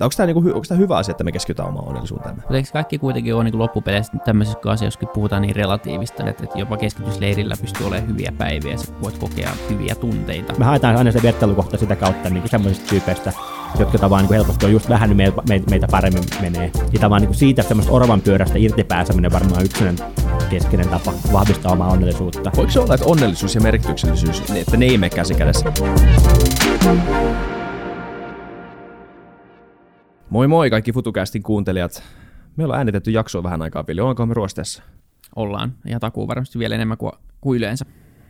Onko tämä, niinku, onko tämä hyvä asia, että me keskitytään omaan onnellisuuteen? Mutta eikö kaikki kuitenkin ole niin loppupeleissä tämmöisissä asioissa, kun puhutaan niin relatiivista, että, että jopa keskitysleirillä pystyy olemaan hyviä päiviä ja voit kokea hyviä tunteita. Me haetaan aina se vertailukohta sitä kautta niin semmoisista tyypeistä, jotka tavallaan niin helposti on just vähän meitä, meitä paremmin menee. Ja tavallaan niin siitä semmoista orvan pyörästä irtipääseminen varmaan yksinän keskeinen tapa vahvistaa omaa onnellisuutta. Voiko se olla, että onnellisuus ja merkityksellisyys, että ne ei mene käsi kädessä? Moi moi kaikki FutuCastin kuuntelijat. Me ollaan äänitetty jaksoa vähän aikaa, Vili. Ollaanko me ruosteessa? Ollaan. Ja takuu varmasti vielä enemmän kuin, kuin yleensä.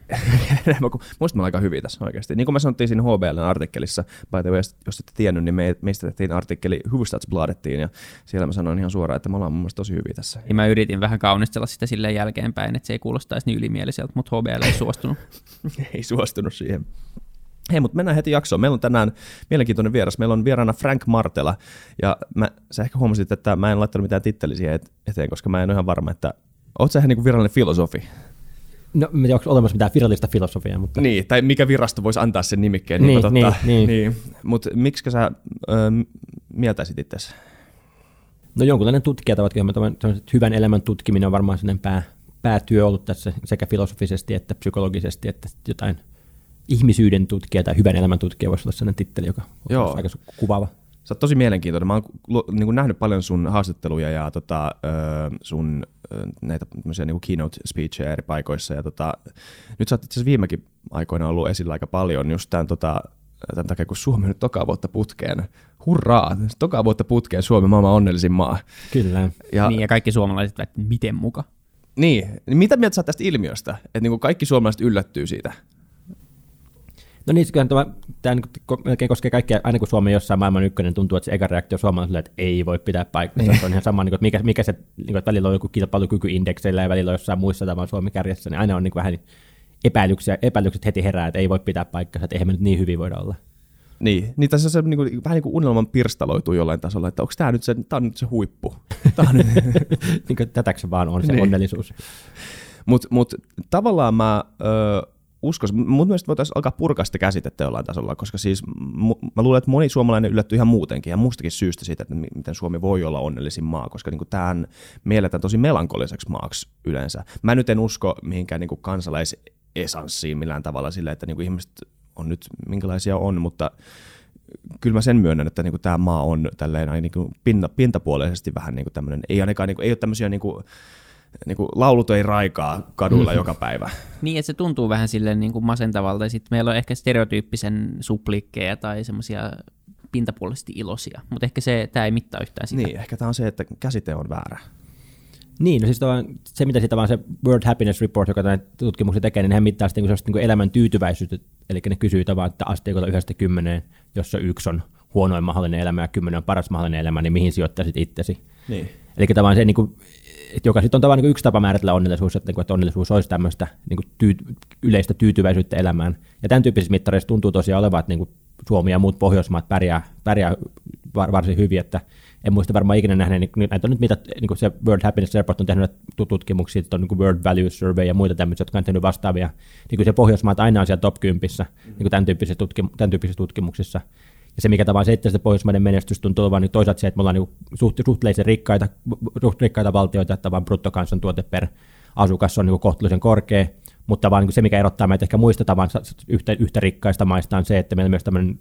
enemmän kuin, me ollaan aika hyviä tässä oikeasti. Niin kuin me sanottiin siinä HBLn artikkelissa, by the way, jos ette tiennyt, niin me, meistä tehtiin artikkeli Hufvudstadsbladettiin, ja siellä mä sanoin ihan suoraan, että me ollaan mun mielestä tosi hyviä tässä. Ja mä yritin vähän kaunistella sitä silleen jälkeenpäin, että se ei kuulostaisi niin ylimieliseltä, mutta HBL ei suostunut. ei suostunut siihen. Hei, mutta mennään heti jaksoon. Meillä on tänään mielenkiintoinen vieras. Meillä on vieraana Frank Martela. Ja mä, sä ehkä huomasit, että mä en laittanut mitään titteliä eteen, koska mä en ole ihan varma, että oot sä ihan niin virallinen filosofi? No, en tiedä, onko olemassa mitään virallista filosofiaa, mutta... Niin, tai mikä virasto voisi antaa sen nimikkeen. Niin, niin, niin, niin. niin. Mutta miksi sä ö, mieltäisit itse No jonkunlainen tutkija, tavat, hyvän elämän tutkiminen on varmaan sellainen pää, päätyö ollut tässä sekä filosofisesti että psykologisesti, että jotain – ihmisyyden tutkija tai hyvän elämän tutkija voisi olla sellainen titteli, joka Joo. on aika kuvaava. Sä oot tosi mielenkiintoinen. Mä oon niin kuin nähnyt paljon sun haastatteluja ja tota, sun näitä niin keynote speechejä eri paikoissa. Ja tota, nyt sä oot itse asiassa viimekin aikoina ollut esillä aika paljon just tämän, tota, tämän takia, kun Suomi nyt toka vuotta putkeen. Hurraa! Toka vuotta putkeen Suomi maailman onnellisin maa. Kyllä. Ja, niin, ja kaikki suomalaiset, että miten muka? Niin, niin mitä mieltä sä oot tästä ilmiöstä? Että niin kuin kaikki suomalaiset yllättyy siitä? No niin, kyllä tämä, tämä melkein koskee kaikkia, aina kun Suomi jossain maailman ykkönen, tuntuu, että se eka reaktio suomalaisille, että ei voi pitää paikkaa. Se on ihan sama, niin että mikä, mikä se, niin kuin, että välillä on joku kilpailukykyindekseillä ja välillä on jossain muissa tämä Suomi kärjessä, niin aina on niin kuin vähän epäilyksiä, epäilykset heti herää, että ei voi pitää paikkaa, että eihän me nyt niin hyvin voida olla. Niin, niin tässä se niin kuin, vähän niin kuin unelman pirstaloituu jollain tasolla, että onko tämä nyt se, tämä on nyt se huippu. Tämä on nyt... niin kuin, tätäkö se vaan on se niin. onnellisuus. Mutta mut, tavallaan mä... Öö, uskoisin. Mun mielestä voitaisiin alkaa purkaa sitä käsitettä jollain tasolla, koska siis mä luulen, että moni suomalainen yllättyy ihan muutenkin ja muustakin syystä siitä, että miten Suomi voi olla onnellisin maa, koska niin tähän mielletään tosi melankoliseksi maaksi yleensä. Mä nyt en usko mihinkään niin kansalaisesanssiin millään tavalla sille, että niin ihmiset on nyt minkälaisia on, mutta kyllä mä sen myönnän, että niin tämä maa on tälleen niin pinta, pintapuolisesti vähän niin tämmöinen, ei ainakaan kuin, ei ole tämmöisiä kuin, niin kuin laulut ei raikaa kaduilla mm. joka päivä. Niin, että se tuntuu vähän silleen niin kuin masentavalta, ja sitten meillä on ehkä stereotyyppisen suplikkeja tai semmoisia pintapuolisesti iloisia, mutta ehkä se, tämä ei mittaa yhtään sitä. Niin, ehkä tämä on se, että käsite on väärä. Niin, no siis se, mitä siitä vaan se World Happiness Report, joka näitä tutkimuksia tekee, niin hän mittaa sitten niin niin elämän tyytyväisyyttä, eli ne kysyy tavallaan, että asteikolla yhdestä kymmeneen, jossa yksi on huonoin mahdollinen elämä ja kymmenen on paras mahdollinen elämä, niin mihin sijoittaisit itsesi? Niin. Eli tavallaan se niin kuin, että joka sitten on tavallaan niin yksi tapa määritellä onnellisuus, että, niin että onnellisuus olisi tämmöistä niin kuin tyy, yleistä tyytyväisyyttä elämään. Ja tämän tyyppisissä mittareissa tuntuu tosiaan olevan, että niin kuin Suomi ja muut Pohjoismaat pärjää, pärjää var, varsin hyvin, että en muista varmaan ikinä nähneen, niin näitä on nyt mitä niin kuin se World Happiness Report on tehnyt tutkimuksia, että on niin kuin World Values Survey ja muita tämmöisiä, jotka on tehnyt vastaavia, niin kuin se Pohjoismaat aina on siellä top 10, mm. niin kuin tämän, tyyppisissä tutkim- tämän tyyppisissä tutkimuksissa. Ja se, mikä tavallaan se, että se pohjoismainen menestys tuntuu olevan niin toisaalta se, että me ollaan niin suht, suhteellisen rikkaita, suht rikkaita valtioita, että vaan bruttokansantuote per asukas on niin kohtuullisen korkea, mutta vaan niin se, mikä erottaa meitä ehkä muista tavan yhtä, yhtä rikkaista maista on se, että meillä myös tämmöinen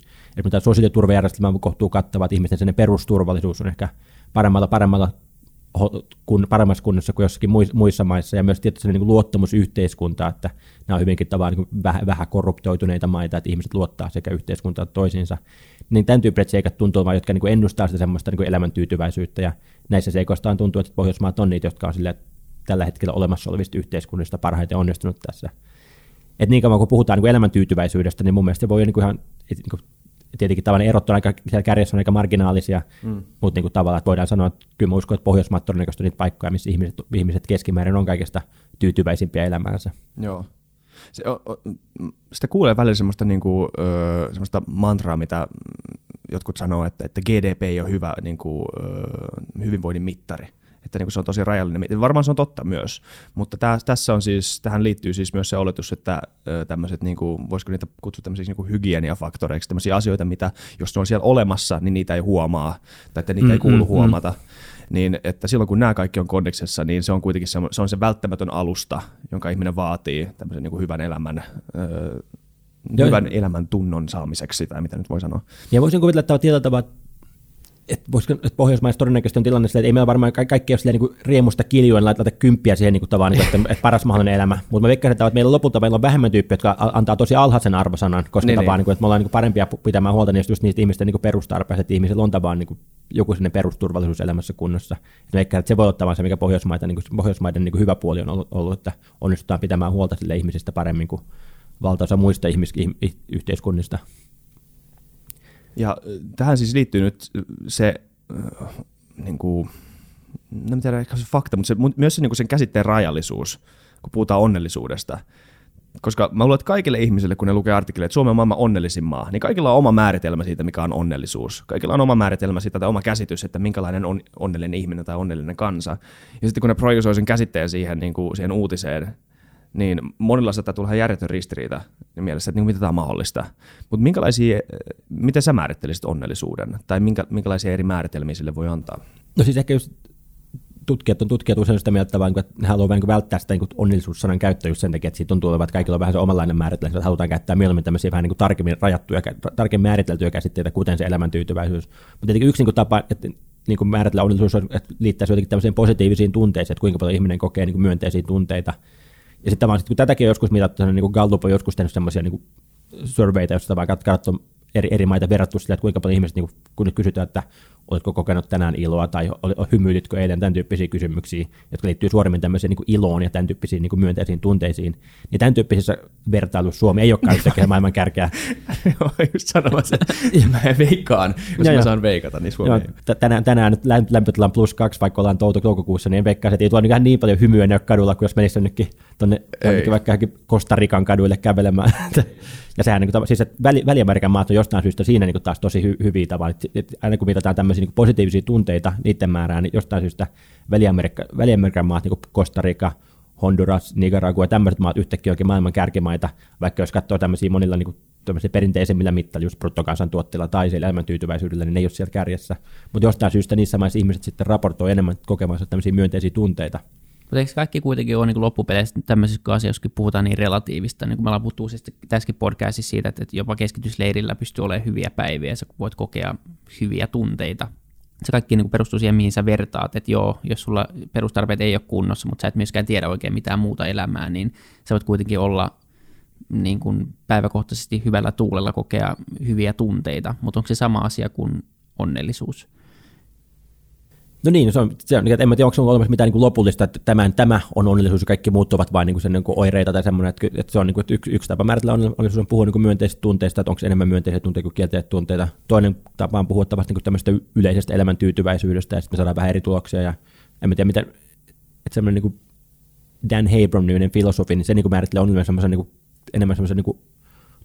sosiaaliturvajärjestelmä on kohtuu kattavat ihmisten sen perusturvallisuus on ehkä paremmalla, paremmalla kun, paremmassa kunnossa kuin jossakin muissa maissa, ja myös tietysti niin luottamus yhteiskuntaa, että nämä on hyvinkin tavallaan niin vähän, vähän korruptoituneita maita, että ihmiset luottaa sekä yhteiskuntaa toisiinsa. Niin tämän tyyppiset seikat tuntuu olevan, jotka niin ennustaa sitä semmoista niin elämäntyytyväisyyttä, ja näissä seikoista tuntuu, että Pohjoismaat on niitä, jotka on sille, tällä hetkellä olemassa olevista yhteiskunnista parhaiten onnistunut tässä. Et niin kauan kun puhutaan niin elämäntyytyväisyydestä, niin mun mielestä voi niin ihan niin kuin tietenkin tavallaan erot on aika, siellä kärjessä on aika marginaalisia, mm. mutta niin kuin tavallaan että voidaan sanoa, että kyllä mä uskon, että Pohjoismaat todennäköisesti niitä paikkoja, missä ihmiset, ihmiset keskimäärin on kaikista tyytyväisimpiä elämäänsä. Joo. Se, o, o, sitä kuulee välillä semmoista, niin kuin, ö, semmoista mantraa, mitä jotkut sanoo, että, että GDP ei ole hyvä niin kuin, ö, hyvinvoinnin mittari. Että niin kuin se on tosi rajallinen. Varmaan se on totta myös, mutta tää, tässä on siis, tähän liittyy siis myös se oletus, että tämmöiset, niin kuin, voisiko niitä kutsua tämmöisiksi niin kuin hygieniafaktoreiksi, tämmöisiä asioita, mitä jos ne on siellä olemassa, niin niitä ei huomaa, tai että niitä mm, ei kuulu mm, huomata. Mm niin että silloin kun nämä kaikki on kondeksessa, niin se on kuitenkin se, se, on se välttämätön alusta, jonka ihminen vaatii tämmöisen niin kuin hyvän elämän öö, hyvän elämän tunnon saamiseksi, tai mitä nyt voi sanoa. Ja voisin kuvitella, että tietyllä tavalla että, että Pohjoismaissa todennäköisesti on tilanne että ei meillä varmaan ka- kaikki ole silleen, niin riemusta kiljuen laittaa kymppiä siihen niin tavallaan, niin että, että, paras mahdollinen elämä. Mutta mä veikkaan, että meillä lopulta meillä on vähemmän tyyppiä, jotka antaa tosi alhaisen arvosanan, koska niin, tavallaan, niin. Niin, että me ollaan niin parempia pitämään huolta niistä, just niistä ihmisten niin perustarpeista, että ihmisillä on tavallaan niin joku sinne perusturvallisuus elämässä kunnossa. Ja veikkaan, että se voi olla se, mikä Pohjoismaiden, niin kuin, Pohjoismaiden niin kuin hyvä puoli on ollut, ollut, että onnistutaan pitämään huolta sille ihmisistä paremmin kuin valtaosa muista ihmisyhteiskunnista. Ja tähän siis liittyy nyt se, niin kuin, en tiedä ehkä se fakta, mutta se, myös se, niin kuin sen käsitteen rajallisuus, kun puhutaan onnellisuudesta. Koska mä luulen, että kaikille ihmisille, kun ne lukee artikkeleita, että Suomi on maailman onnellisin maa, niin kaikilla on oma määritelmä siitä, mikä on onnellisuus. Kaikilla on oma määritelmä siitä tai oma käsitys, että minkälainen on onnellinen ihminen tai onnellinen kansa. Ja sitten kun ne projisoi sen käsitteen siihen, niin kuin siihen uutiseen, niin monilla saattaa tulla järjetön ristiriita mielessä, että niin mitä tämä on mahdollista. Mutta minkälaisia, miten sä määrittelisit onnellisuuden, tai minkä, minkälaisia eri määritelmiä sille voi antaa? No siis ehkä just tutkijat on tutkijat usein sitä mieltä, että ne haluaa vähän välttää sitä niin onnellisuussanan käyttöä just sen takia, että siitä olevan, että kaikilla on vähän se omanlainen määritelmä, että halutaan käyttää mieluummin tämmöisiä vähän niin tarkemmin rajattuja, tarkemmin määriteltyjä käsitteitä, kuten se elämäntyytyväisyys. Mutta tietenkin yksi niin tapa, että niin kuin määritellä onnellisuus on, että liittäisi jotenkin tämmöisiin positiivisiin tunteisiin, että kuinka paljon ihminen kokee niin myönteisiä tunteita, ja sitten vaan, sit, kun tätäkin on joskus mitattu, niin kuin Gallup on joskus tehnyt semmoisia niin surveita, joista vaan katsottu eri, eri maita verrattu sille, että kuinka paljon ihmiset, niin kuin, kun nyt kysytään, että oletko kokenut tänään iloa tai hymyilytkö eilen, tämän tyyppisiä kysymyksiä, jotka liittyy suoremmin tämmöiseen niin iloon ja tämän tyyppisiin niin myönteisiin tunteisiin, niin tämän tyyppisessä vertailussa Suomi ei olekaan yhtäkkiä maailman kärkeä. Joo, just sanomassa, että mä veikkaan, jos mä saan veikata, niin Suomi Joo, tänään, tänään nyt lämpötilan plus kaksi, vaikka ollaan touko toukokuussa, niin en veikkaa, että ei tuo niin, niin paljon hymyä kadulla, kuin jos menisi jonnekin tuonne vaikka Kostarikan kaduille kävelemään. Ja sehän, niin kuin, siis että väli, Väli-Amerikan maat on jostain syystä siinä niin kuin taas tosi hy, hyviä tavalla. Että aina kun mitataan tämmöisiä niin positiivisia tunteita niiden määrää, niin jostain syystä Väli-Amerikan, Väli-Amerikan maat, niin kuin Costa Rica, Honduras, Nicaragua ja tämmöiset maat yhtäkkiä onkin maailman kärkimaita, vaikka jos katsoo tämmöisiä monilla niin kuin, perinteisemmillä mittailla, just bruttokansantuotteella tai siellä elämäntyytyväisyydellä, niin ne ei ole siellä kärjessä. Mutta jostain syystä niissä maissa ihmiset sitten raportoi enemmän kokemansa tämmöisiä myönteisiä tunteita. Mutta eikö kaikki kuitenkin ole niin loppupeleissä tämmöisissä asioissa, kun puhutaan niin relatiivista, niin kuin me ollaan puhuttu tässäkin podcastissa siitä, että jopa keskitysleirillä pystyy olemaan hyviä päiviä ja sä voit kokea hyviä tunteita. Se kaikki niin perustuu siihen, mihin sä vertaat, että joo, jos sulla perustarpeet ei ole kunnossa, mutta sä et myöskään tiedä oikein mitään muuta elämää, niin sä voit kuitenkin olla niin kuin päiväkohtaisesti hyvällä tuulella kokea hyviä tunteita, mutta onko se sama asia kuin onnellisuus? No niin, se on, se on, en tiedä, onko on olemassa mitään niin lopullista, että tämän, tämä on onnellisuus ja kaikki muut ovat vain niin kuin sen niin kuin oireita tai semmoinen, että, että se on niin kuin, yksi, yksi tapa määritellä onnellisuus on puhua niin kuin myönteisistä tunteista, että onko enemmän myönteisiä tunteita kuin kielteisiä tunteita. Toinen tapa on puhua niin kuin tämmöistä yleisestä elämäntyytyväisyydestä ja sitten me saadaan vähän eri tuloksia ja en tiedä, miten, että semmoinen niin kuin Dan Habron-niminen filosofi, niin se niin kuin määrittelee onnellisuuden niin kuin, enemmän semmoisen niin kuin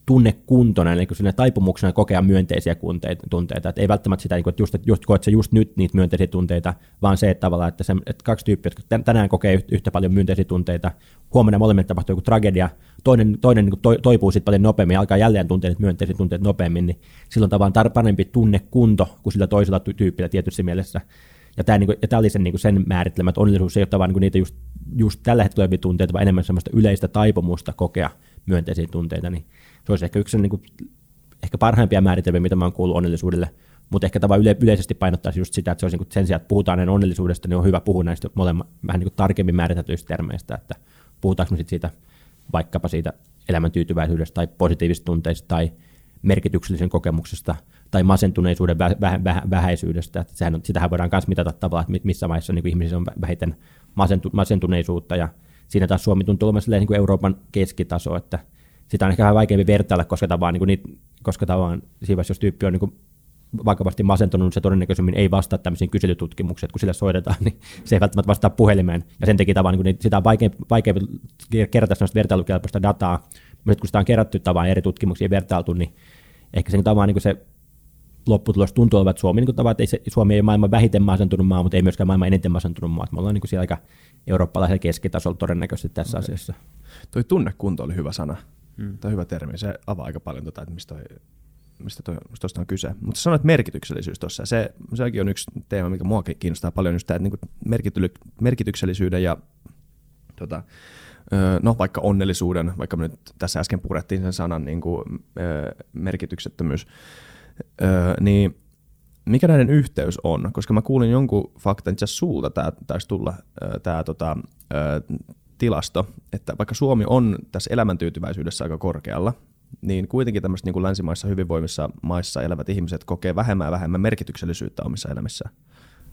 tunnekuntona, eli sinne taipumuksena kokea myönteisiä tunteita. Että ei välttämättä sitä, että just, että just koet se just nyt niitä myönteisiä tunteita, vaan se, että tavallaan, että, se, että kaksi tyyppiä, jotka tänään kokee yhtä paljon myönteisiä tunteita, huomenna molemmille tapahtuu joku tragedia, toinen, toinen niin to, toipuu sitten paljon nopeammin ja alkaa jälleen tuntea niitä myönteisiä tunteita nopeammin, niin silloin tavallaan tar- parempi tunnekunto kuin sillä toisella tyypillä tietyssä mielessä. Ja tämä, niin ja tämä oli sen, niin sen määrittelemä, että onnellisuus ei ole vaan niin niitä just, just tällä hetkellä tunteita, vaan enemmän sellaista yleistä taipumusta kokea myönteisiä tunteita, niin se olisi ehkä yksi niin kuin, ehkä parhaimpia määritelmiä, mitä mä oon kuullut onnellisuudelle, mutta ehkä tavallaan yle, yleisesti painottaisi just sitä, että se olisi niin kuin sen sijaan, että puhutaan näin onnellisuudesta, niin on hyvä puhua näistä molemmat vähän niin kuin tarkemmin määritetyistä termeistä, että puhutaanko me sitten siitä vaikkapa siitä elämäntyytyväisyydestä tai positiivisista tunteista tai merkityksellisen kokemuksesta tai masentuneisuuden vä, vä, vä, vähäisyydestä. Että sehän on, sitähän voidaan myös mitata tavallaan, että missä maissa niin ihmisissä on vähiten masentu, masentuneisuutta ja siinä taas Suomi tuntuu olemaan niin kuin Euroopan keskitaso, että sitä on ehkä vähän vaikeampi vertailla, koska tavallaan, niin kuin niitä, koska tavallaan siinä jos tyyppi on niin kuin vakavasti masentunut, se todennäköisemmin ei vastaa tämmöisiin kyselytutkimuksiin, että kun sillä soitetaan, niin se ei välttämättä vastaa puhelimeen, ja sen takia tavallaan niin sitä on vaikeampi, vaikeampi kerätä sellaista vertailukelpoista dataa, mutta kun sitä on kerätty tavallaan eri tutkimuksiin vertailtu, niin ehkä sen tavallaan niin se lopputulos tuntuu olevan, että Suomi, niin kuin tavat, ei se, Suomi ei ole maailman vähiten masentunut maa, mutta ei myöskään maailman eniten masentunut maa. Me ollaan niin kuin siellä aika eurooppalaisella keskitasolla todennäköisesti tässä okay. asiassa. Toi tunnekunto oli hyvä sana, hmm. tai hyvä termi, se avaa aika paljon tota, että mistä, toi, mistä, toi, tuosta on kyse. Mutta sanoit merkityksellisyys tuossa, se, sekin on yksi teema, mikä mua kiinnostaa paljon, just tämä, että niin merkityksellisyyden ja tota, no vaikka onnellisuuden, vaikka me nyt tässä äsken purettiin sen sanan niin kuin, merkityksettömyys, niin mikä näiden yhteys on? Koska mä kuulin jonkun faktan, itse sulta tämä taisi tulla tämä tota, tilasto, että vaikka Suomi on tässä elämäntyytyväisyydessä aika korkealla, niin kuitenkin tämmöiset niin kuin länsimaissa hyvinvoimissa maissa elävät ihmiset kokee vähemmän ja vähemmän merkityksellisyyttä omissa elämissään.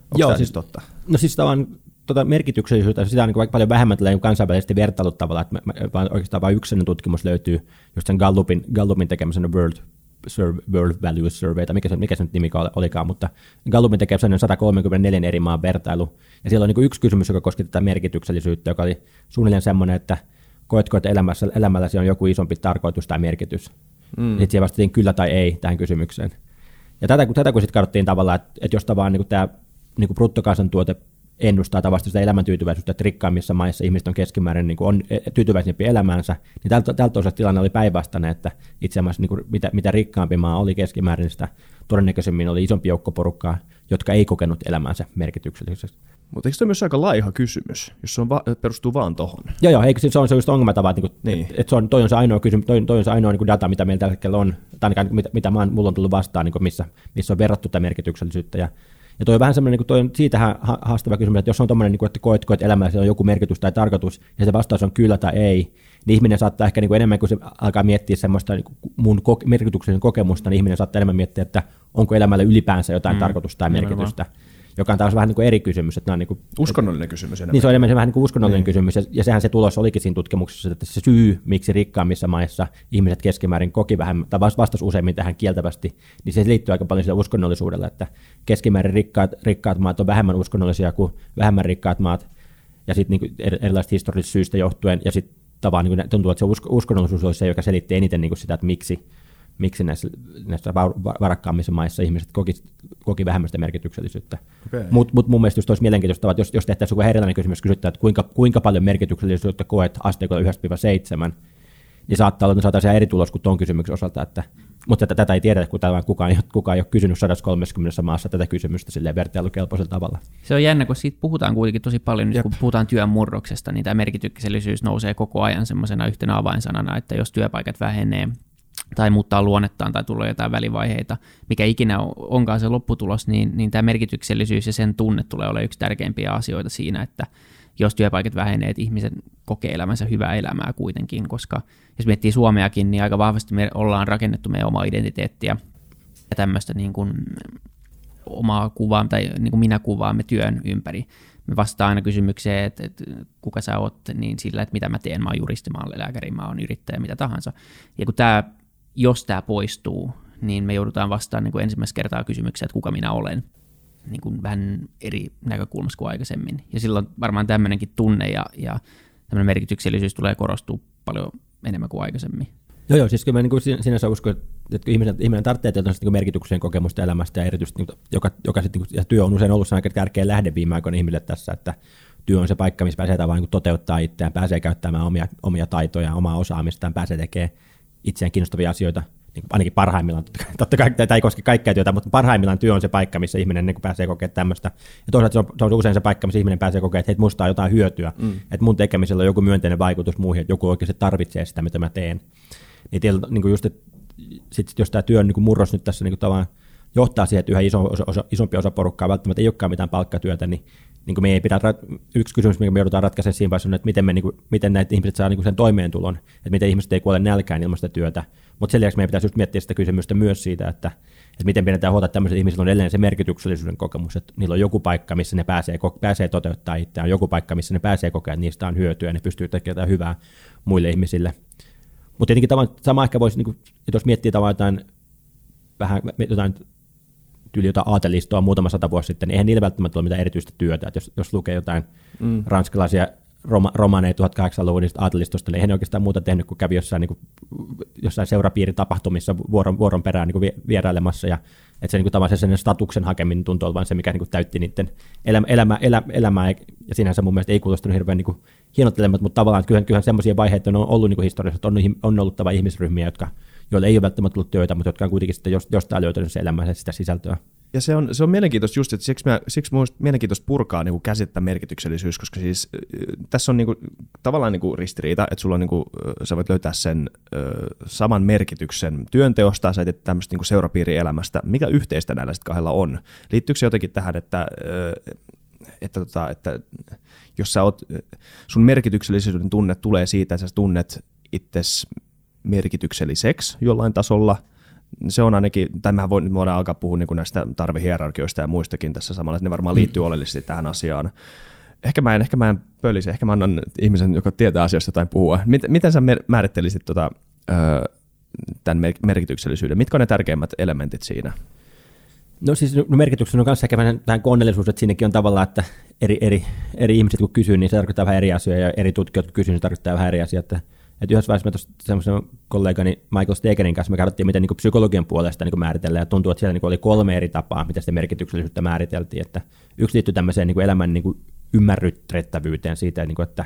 Onko Joo, siis, totta? No siis tavan tota merkityksellisyyttä, sitä on niin paljon vähemmän tällä kansainvälisesti vertailut tavalla, että vaan, oikeastaan vain yksi tutkimus löytyy just sen Gallupin, Gallupin tekemisen World, World Values Survey, tai mikä se, mikä se nyt nimi olikaan, mutta Gallupin tekemisen 134 eri maan vertailu, ja siellä on niin yksi kysymys, joka koski tätä merkityksellisyyttä, joka oli suunnilleen semmoinen, että koetko, että elämässä, elämälläsi on joku isompi tarkoitus tai merkitys? Mm. Sitten siihen vastattiin kyllä tai ei tähän kysymykseen. Ja tätä, tätä kun sitten katsottiin tavallaan, että, että jos tavallaan niin tämä niin bruttokansantuote ennustaa tavasti sitä elämäntyytyväisyyttä, että rikkaimmissa maissa ihmiset on keskimäärin niin kuin on e, tyytyväisempi elämäänsä, niin tältä, tältä osalta tilanne oli päinvastainen, että itse asiassa niin kuin mitä, mitä rikkaampi maa oli keskimäärin, sitä todennäköisemmin oli isompi joukko porukkaa, jotka ei kokenut elämäänsä merkitykselliseksi. Mutta eikö se myös aika laiha kysymys, jos se on va- perustuu vaan tuohon? Joo, joo, eikö se on se just ongelmatava, että, niinku, niin. et, et se on, toi on se ainoa kysymys, toi, toi on se ainoa niin data, mitä meillä tällä hetkellä on, tai ainakaan mitä, mitä mä, mulla on tullut vastaan, niin missä, missä on verrattu tätä merkityksellisyyttä, ja ja toi on vähän semmoinen, niin toi on siitähän haastava kysymys, että jos on tommoinen, niin että koetko, että elämässä on joku merkitys tai tarkoitus, ja se vastaus on kyllä tai ei, niin ihminen saattaa ehkä niin kuin enemmän kuin se alkaa miettiä semmoista niin kuin mun koke- merkityksellisen kokemusta, niin ihminen saattaa enemmän miettiä, että onko elämällä ylipäänsä jotain mm, tarkoitusta tai merkitystä. Nimenomaan joka on taas vähän niin kuin eri kysymys. Että on niin kuin, uskonnollinen kysymys enemmän. Niin se on enemmän se vähän niin kuin uskonnollinen niin. kysymys, ja, ja sehän se tulos olikin siinä tutkimuksessa, että se syy, miksi rikkaammissa maissa ihmiset keskimäärin koki vähän, tai vastasi useimmin tähän kieltävästi, niin se liittyy aika paljon sille uskonnollisuudelle, että keskimäärin rikkaat, rikkaat maat on vähemmän uskonnollisia kuin vähemmän rikkaat maat, ja sitten niin erilaiset historiallisista syistä johtuen, ja sitten tavallaan niin tuntuu, että se uskonnollisuus olisi se, joka selitti eniten niin kuin sitä, että miksi, miksi näissä, näissä varakkaammissa maissa ihmiset koki, koki vähemmän sitä merkityksellisyyttä. Okay. Mutta mut mun mielestä olisi mielenkiintoista, että jos, jos tehtäisiin joku erilainen kysymys, kysyttää, että kuinka, kuinka paljon merkityksellisyyttä koet asteikolla 1-7, niin saattaa olla, että saataisiin eri tulos kuin tuon kysymyksen osalta, että, mutta tätä, tätä ei tiedä, kun kukaan, kukaan ei ole kysynyt 130 maassa tätä kysymystä silleen vertailukelpoisella tavalla. Se on jännä, kun siitä puhutaan kuitenkin tosi paljon, nyt kun puhutaan työn murroksesta, niin tämä merkityksellisyys nousee koko ajan semmoisena yhtenä avainsanana, että jos työpaikat vähenee, tai muuttaa luonnettaan tai tulee jotain välivaiheita, mikä ikinä onkaan se lopputulos, niin, niin tämä merkityksellisyys ja sen tunne tulee olemaan yksi tärkeimpiä asioita siinä, että jos työpaikat vähenee, että ihmiset kokee elämänsä hyvää elämää kuitenkin, koska jos miettii Suomeakin, niin aika vahvasti me ollaan rakennettu meidän omaa identiteettiä ja tämmöistä niin kuin omaa kuvaa tai niin kuin minä kuvaamme työn ympäri. Me vastaan aina kysymykseen, että, että kuka sä oot, niin sillä, että mitä mä teen, mä oon juristi, mä oon lääkäri, mä oon yrittäjä, mitä tahansa. Ja kun tämä jos tämä poistuu, niin me joudutaan vastaan niin kuin ensimmäistä kertaa kysymykseen, että kuka minä olen, niin kuin vähän eri näkökulmassa kuin aikaisemmin. Ja silloin varmaan tämmöinenkin tunne ja, ja tämmöinen merkityksellisyys tulee korostua paljon enemmän kuin aikaisemmin. Joo, joo, siis kyllä mä niin kuin sinänsä uskon, että ihminen, ihminen tarvitsee tietysti niin merkityksen kokemusta elämästä ja erityisesti, niin, joka, joka sitten, niin ja työ on usein ollut aika tärkeä lähde viime aikoina ihmille tässä, että työ on se paikka, missä pääsee tavallaan niin toteuttaa itseään, pääsee käyttämään omia, omia taitoja, omaa osaamistaan, pääsee tekemään itseään kiinnostavia asioita, niin ainakin parhaimmillaan, totta kai tämä ei koske kaikkea työtä, mutta parhaimmillaan työ on se paikka, missä ihminen niin pääsee kokemaan tämmöistä. Ja toisaalta se on, se on usein se paikka, missä ihminen pääsee kokemaan, että hei, musta on jotain hyötyä, mm. että mun tekemisellä on joku myönteinen vaikutus muihin, että joku oikeasti tarvitsee sitä, mitä mä teen. Niin, tiedä, niin kuin just, että sit, jos tämä työn niin murros nyt tässä niin kuin johtaa siihen, että yhä iso, osa, osa, isompi osa porukkaa välttämättä ei olekaan mitään palkkatyötä, niin niin me ei pidä, yksi kysymys, mikä me joudutaan ratkaisemaan siinä vaiheessa on, että miten, me, niin kuin, miten näitä ihmiset saa niin kuin sen toimeentulon, että miten ihmiset ei kuole nälkään ilman sitä työtä. Mutta sen lisäksi meidän pitäisi just miettiä sitä kysymystä myös siitä, että, että miten pidetään huolta, että tämmöiset ihmiset on edelleen se merkityksellisyyden kokemus, että niillä on joku paikka, missä ne pääsee, pääsee toteuttaa itseään, joku paikka, missä ne pääsee kokemaan, että niistä on hyötyä ja ne pystyy tekemään hyvää muille ihmisille. Mutta tietenkin sama ehkä voisi, niin kuin, jos miettii tavallaan jotain, vähän jotain tyyli jotain aatelistoa muutama sata vuosi sitten, niin eihän niillä välttämättä ole mitään erityistä työtä. Jos, jos lukee jotain mm. ranskalaisia roma, romaneja 1800-luvun aatelistosta, niin eihän ne oikeastaan muuta tehnyt kuin kävi jossain, niin kuin, jossain seurapiiritapahtumissa vuoron, vuoron perään niin vierailemassa ja Että se niin kuin, tavallaan se statuksen hakeminen tuntuu olevan se, mikä niin kuin, täytti niiden elämä, elämä, elä, elämää, ja sinänsä mun mielestä ei kuulostunut hirveän niin hienottelemat, mutta tavallaan että kyllähän, kyllähän semmoisia vaiheita on ollut niin kuin historiassa, että on, on ollut tava ihmisryhmiä, jotka, joilla ei ole välttämättä ollut työtä, mutta jotka on kuitenkin sitten jostain löytänyt se elämänsä sitä sisältöä. Ja se on, se on mielenkiintoista just, että siksi, mä, siksi mun mielenkiintoista purkaa niin käsitettä merkityksellisyys, koska siis tässä on niin kuin, tavallaan niin kuin ristiriita, että sulla on, niin kuin, sä voit löytää sen ö, saman merkityksen työnteosta, sä teet tämmöistä niin seurapiirielämästä. Mikä yhteistä näillä sitten kahdella on? Liittyykö se jotenkin tähän, että, ö, että, tota, että jos sä oot, sun merkityksellisyyden tunne tulee siitä, että sä tunnet itsesi merkitykselliseksi jollain tasolla – se on ainakin, tai mehän voidaan alkaa puhua niin näistä tarvehierarkioista ja muistakin tässä samalla, että ne varmaan liittyy mm. oleellisesti tähän asiaan. Ehkä mä en, ehkä mä en pölisi, ehkä mä annan ihmisen, joka tietää asiasta jotain puhua. Miten, miten sä määrittelisit tota, tämän merkityksellisyyden? Mitkä on ne tärkeimmät elementit siinä? No siis no merkityksen on kanssa ehkä vähän koneellisuus, että siinäkin on tavallaan, että eri, eri, eri ihmiset kun kysyy, niin se tarkoittaa vähän eri asioita, ja eri tutkijat kun kysyy, niin se tarkoittaa vähän eri asioita. Et yhdessä vaiheessa me tuossa semmoisen kollegani Michael Stegerin kanssa me katsottiin, miten niin psykologian puolesta niin määritellään, ja tuntuu, että siellä niin oli kolme eri tapaa, miten sitä merkityksellisyyttä määriteltiin. Että yksi liittyy tämmöiseen niin elämän niin ymmärryttävyyteen siitä, niin kuin, että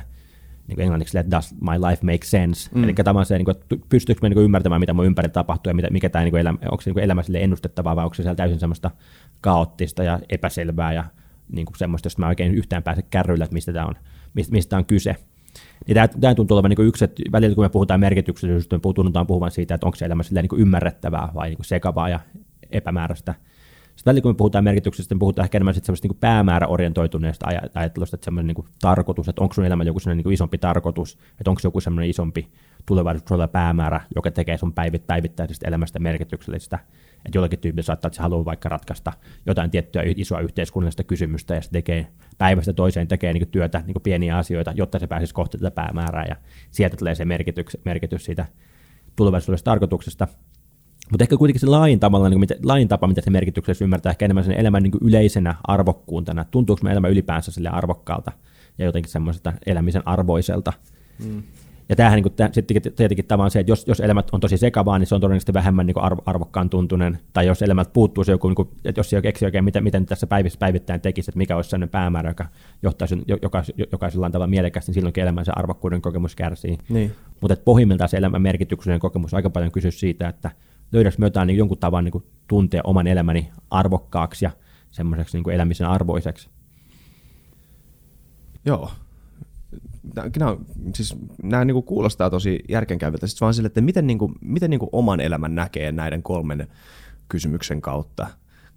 niin kuin englanniksi, että does my life make sense? Mm. Eli tavallaan se, niin kuin, että pystyykö me niin kuin ymmärtämään, mitä mun ympärillä tapahtuu, ja mitä, mikä tämä niin kuin elämä, onko se niin kuin elämä sille ennustettavaa, vai onko se siellä täysin semmoista kaoottista ja epäselvää, ja niin kuin semmoista, josta mä oikein yhtään pääse kärryillä, että mistä tämä on, mistä, mistä on kyse. Niin tämä, tämä tuntuu olevan niin yksi, että välillä kun me puhutaan merkityksellisyydestä, me tunnutaan puhuvan siitä, että onko se elämä niin ymmärrettävää vai niin sekavaa ja epämääräistä. Sitten välillä kun me puhutaan merkityksestä, me puhutaan ehkä enemmän semmoista niin päämääräorientoituneesta ajattelusta, että semmoinen niin tarkoitus, että onko sun elämä joku semmoinen niin isompi tarkoitus, että onko joku semmoinen isompi tulevaisuudessa päämäärä, joka tekee sun päivit, päivittäisestä elämästä merkityksellistä. Että jollakin tyypillä saattaa, että se haluaa vaikka ratkaista jotain tiettyä isoa yhteiskunnallista kysymystä ja se tekee päivästä toiseen tekee niin työtä, niin pieniä asioita, jotta se pääsisi kohti tätä päämäärää ja sieltä tulee se merkitys, merkitys siitä tulevaisuudesta tarkoituksesta. Mutta ehkä kuitenkin se lain, tavalla, niin kuin, tapa, mitä se merkityksessä ymmärtää, ehkä enemmän sen elämän niin yleisenä arvokkuuntana. Tuntuuko me elämä ylipäänsä sille arvokkaalta ja jotenkin semmoiselta elämisen arvoiselta. Mm. Ja tämähän niin kuin, sitten tietenkin tavallaan se, että jos, jos elämät on tosi sekavaa, niin se on todennäköisesti vähemmän niin arvo, arvokkaan tuntunen. Tai jos elämät puuttuu se joku, niin kuin, että jos ei keksi oikein, miten, miten tässä päivissä päivittäin tekisi, että mikä olisi sellainen päämäärä, joka johtaisi joka, jokaisella tavalla mielekästi, niin silloinkin elämän se arvokkuuden kokemus kärsii. Niin. Mutta pohjimmiltaan se elämän merkityksellinen kokemus aika paljon kysyy siitä, että löydäks me jotain niin jonkun tavan niin tuntea oman elämäni arvokkaaksi ja semmoiseksi niin elämisen arvoiseksi. Joo, nämä, siis, nämä niin kuin kuulostaa tosi järkenkäyviltä, siis vaan sille, että miten, niin kuin, miten niin kuin oman elämän näkee näiden kolmen kysymyksen kautta.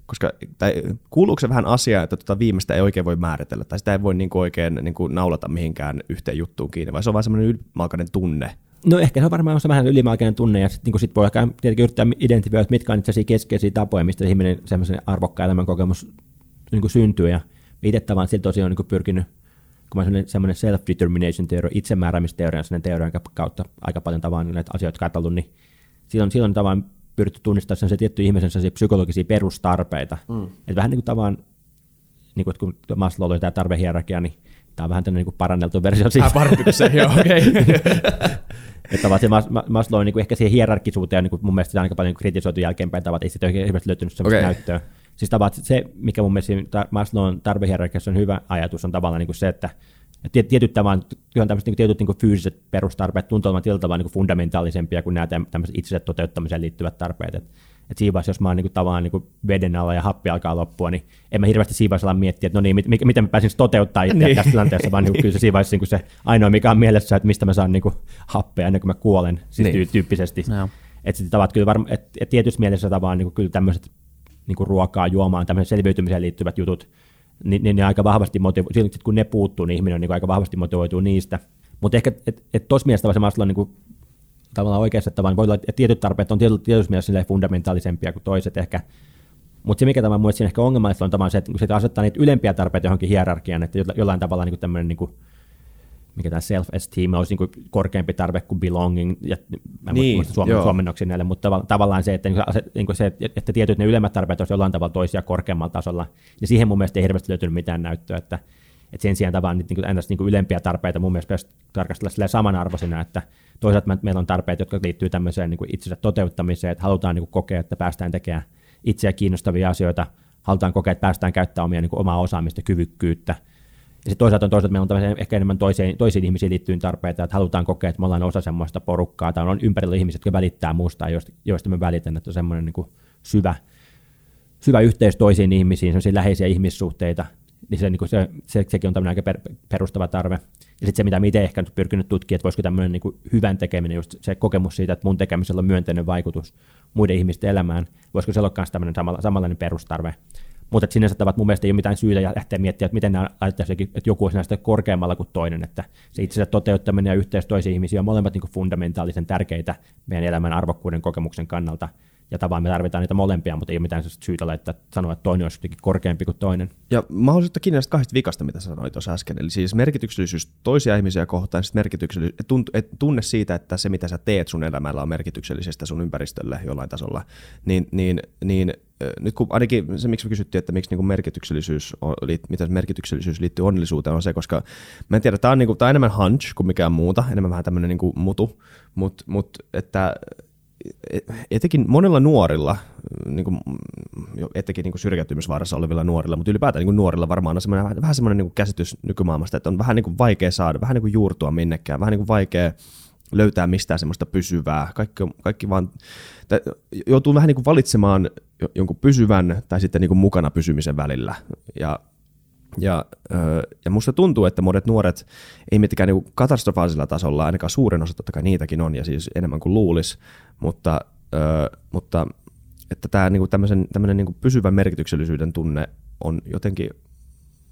Koska tai, kuuluuko se vähän asiaa, että tuota viimeistä ei oikein voi määritellä, tai sitä ei voi niin kuin oikein niin kuin naulata mihinkään yhteen juttuun kiinni, vai se on vain semmoinen ylimalkainen tunne? No ehkä se on varmaan se vähän ylimalkainen tunne, ja sitten niin sit voi tietenkin yrittää identifioida, mitkä on itse keskeisiä tapoja, mistä ihminen semmoisen arvokkaan elämän kokemus niin syntyy, ja itse tavallaan siltä tosiaan on niin pyrkinyt kun mä semmoinen self-determination teoria, itsemääräämisteoria on sellainen teoria, jonka kautta aika paljon tavallaan näitä asioita katsellut, niin silloin, silloin tavallaan pyritty tunnistaa se tietty ihmisen psykologisia perustarpeita. Mm. Että vähän niin kuin tavallaan, niin kuin, kun Maslow oli tämä tarvehierarkia, niin tämä on vähän tämmöinen niin paranneltu versio siitä. Ah, se, joo, okei. Että se Maslow on niin kuin ehkä siihen hierarkisuuteen, niin kuin mun mielestä sitä aika paljon kritisoitu jälkeenpäin, tavat, ei sitä oikein hirveästi löytynyt sellaista okay. näyttöä. Siis tavat, se, mikä mun mielestä Maslown tarvehierarkiassa on hyvä ajatus, on tavallaan niin kuin se, että tietyt, tavan, tämmöiset, niin tietyt niin fyysiset perustarpeet tuntuu olevan tietyllä tavalla niin fundamentaalisempia kuin nämä tämmöiset itsensä toteuttamiseen liittyvät tarpeet. Et, et siinä vaiheessa, jos mä oon niin kuin, tavallaan niin kuin veden alla ja happi alkaa loppua, niin en mä hirveästi siinä vaiheessa miettiä, että no niin, mit, miten mä pääsin toteuttaa itseä niin. tässä tilanteessa, vaan niin, kyllä se siinä vaiheessa niin se ainoa, mikä on mielessä, että mistä mä saan niin kuin, happea ennen kuin mä kuolen, siis niin. tyyppisesti. No. Että sitten tavat kyllä varma, että et tietyssä mielessä tavallaan niin kuin, kyllä tämmöiset niin kuin ruokaa, juomaan, tämmöisen selviytymiseen liittyvät jutut, niin, niin ne aika vahvasti motivo- silloin, kun ne puuttuu, niin ihminen on niin aika vahvasti motivoituu niistä. Mutta ehkä, että et tuossa mielessä on niin kuin, tavallaan oikeassa, että voi olla, että tietyt tarpeet on tietyssä mielessä fundamentaalisempia kuin toiset ehkä. Mutta se, mikä tämä mun ehkä ongelmallista on tavallaan se, että kun se asettaa niitä ylempiä tarpeita johonkin hierarkiaan, että jollain tavalla niin tämmöinen niin kuin, mikä tämä self-esteem olisi niin korkeampi tarve kuin belonging, ja mä en niin, muista suomen, suomennoksi näille, mutta tav- tavallaan se, että, niin se, niin se, että tietyt ne ylemmät tarpeet olisivat jollain tavalla toisia korkeammalla tasolla, ja siihen mun mielestä ei hirveästi löytynyt mitään näyttöä, että, että sen sijaan tavallaan niin kuin, niin kuin ylempiä tarpeita mun mielestä pitäisi tarkastella samanarvoisina, että toisaalta meillä on tarpeet, jotka liittyy tämmöiseen niin itsensä toteuttamiseen, että halutaan niin kokea, että päästään tekemään itseä kiinnostavia asioita, halutaan kokea, että päästään käyttämään omia, niin kuin, omaa osaamista, kyvykkyyttä. Ja sitten toisaalta on toisaalta, että meillä on ehkä enemmän toisiin, toisiin ihmisiin liittyen tarpeita, että halutaan kokea, että me ollaan osa semmoista porukkaa, tai on ympärillä ihmiset, jotka välittää muusta, joista, joista me välitän, että on semmoinen niin syvä, syvä yhteys toisiin ihmisiin, sellaisia läheisiä ihmissuhteita, niin se, niin kuin se, se, sekin on tämmöinen aika per, perustava tarve. Ja sitten se, mitä itse ehkä nyt pyrkinyt tutkimaan, että voisiko tämmöinen niin kuin hyvän tekeminen, just se kokemus siitä, että mun tekemisellä on myönteinen vaikutus muiden ihmisten elämään, voisiko se olla myös tämmöinen samanlainen perustarve. Mutta sinänsä tavat mun mielestä ei ole mitään syytä ja lähteä miettimään, että miten nämä ajattaisiin, että joku olisi näistä korkeammalla kuin toinen, että se itse toteuttaminen ja yhteys toisiin ihmisiin on molemmat niin fundamentaalisen tärkeitä meidän elämän arvokkuuden kokemuksen kannalta ja tavallaan me tarvitaan niitä molempia, mutta ei ole mitään syytä laittaa, sanoa, että toinen olisi jotenkin korkeampi kuin toinen. Ja ottaa kiinni näistä kahdesta vikasta, mitä sanoit tuossa äsken. Eli siis merkityksellisyys toisia ihmisiä kohtaan, sitten merkityksellisyys, tunne siitä, että se mitä sä teet sun elämällä on merkityksellisestä sun ympäristölle jollain tasolla, niin, niin, niin nyt kun ainakin se, miksi me kysyttiin, että miksi niin merkityksellisyys, on, miten merkityksellisyys liittyy onnellisuuteen, on se, koska mä en tiedä, tämä on, niin kuin, tämä on enemmän hunch kuin mikään muuta, enemmän vähän tämmöinen niin kuin mutu, mutta mut, että etenkin monilla nuorilla, niin kuin, etenkin niin syrjäytymisvaarassa olevilla nuorilla, mutta ylipäätään niin kuin nuorilla varmaan on semmoinen, vähän semmoinen niin kuin käsitys nykymaailmasta, että on vähän niin kuin vaikea saada, vähän niin kuin juurtua minnekään, vähän niin kuin vaikea löytää mistään semmoista pysyvää. Kaikki, kaikki vaan, joutuu vähän niin kuin valitsemaan jonkun pysyvän tai sitten niin kuin mukana pysymisen välillä. Ja ja, ja musta tuntuu, että monet nuoret ei mitenkään niin katastrofaalisella tasolla, ainakaan suurin osa totta kai niitäkin on, ja siis enemmän kuin luulis, mutta, mutta että tämä niin tämmöisen, tämmöinen niin pysyvän merkityksellisyyden tunne on jotenkin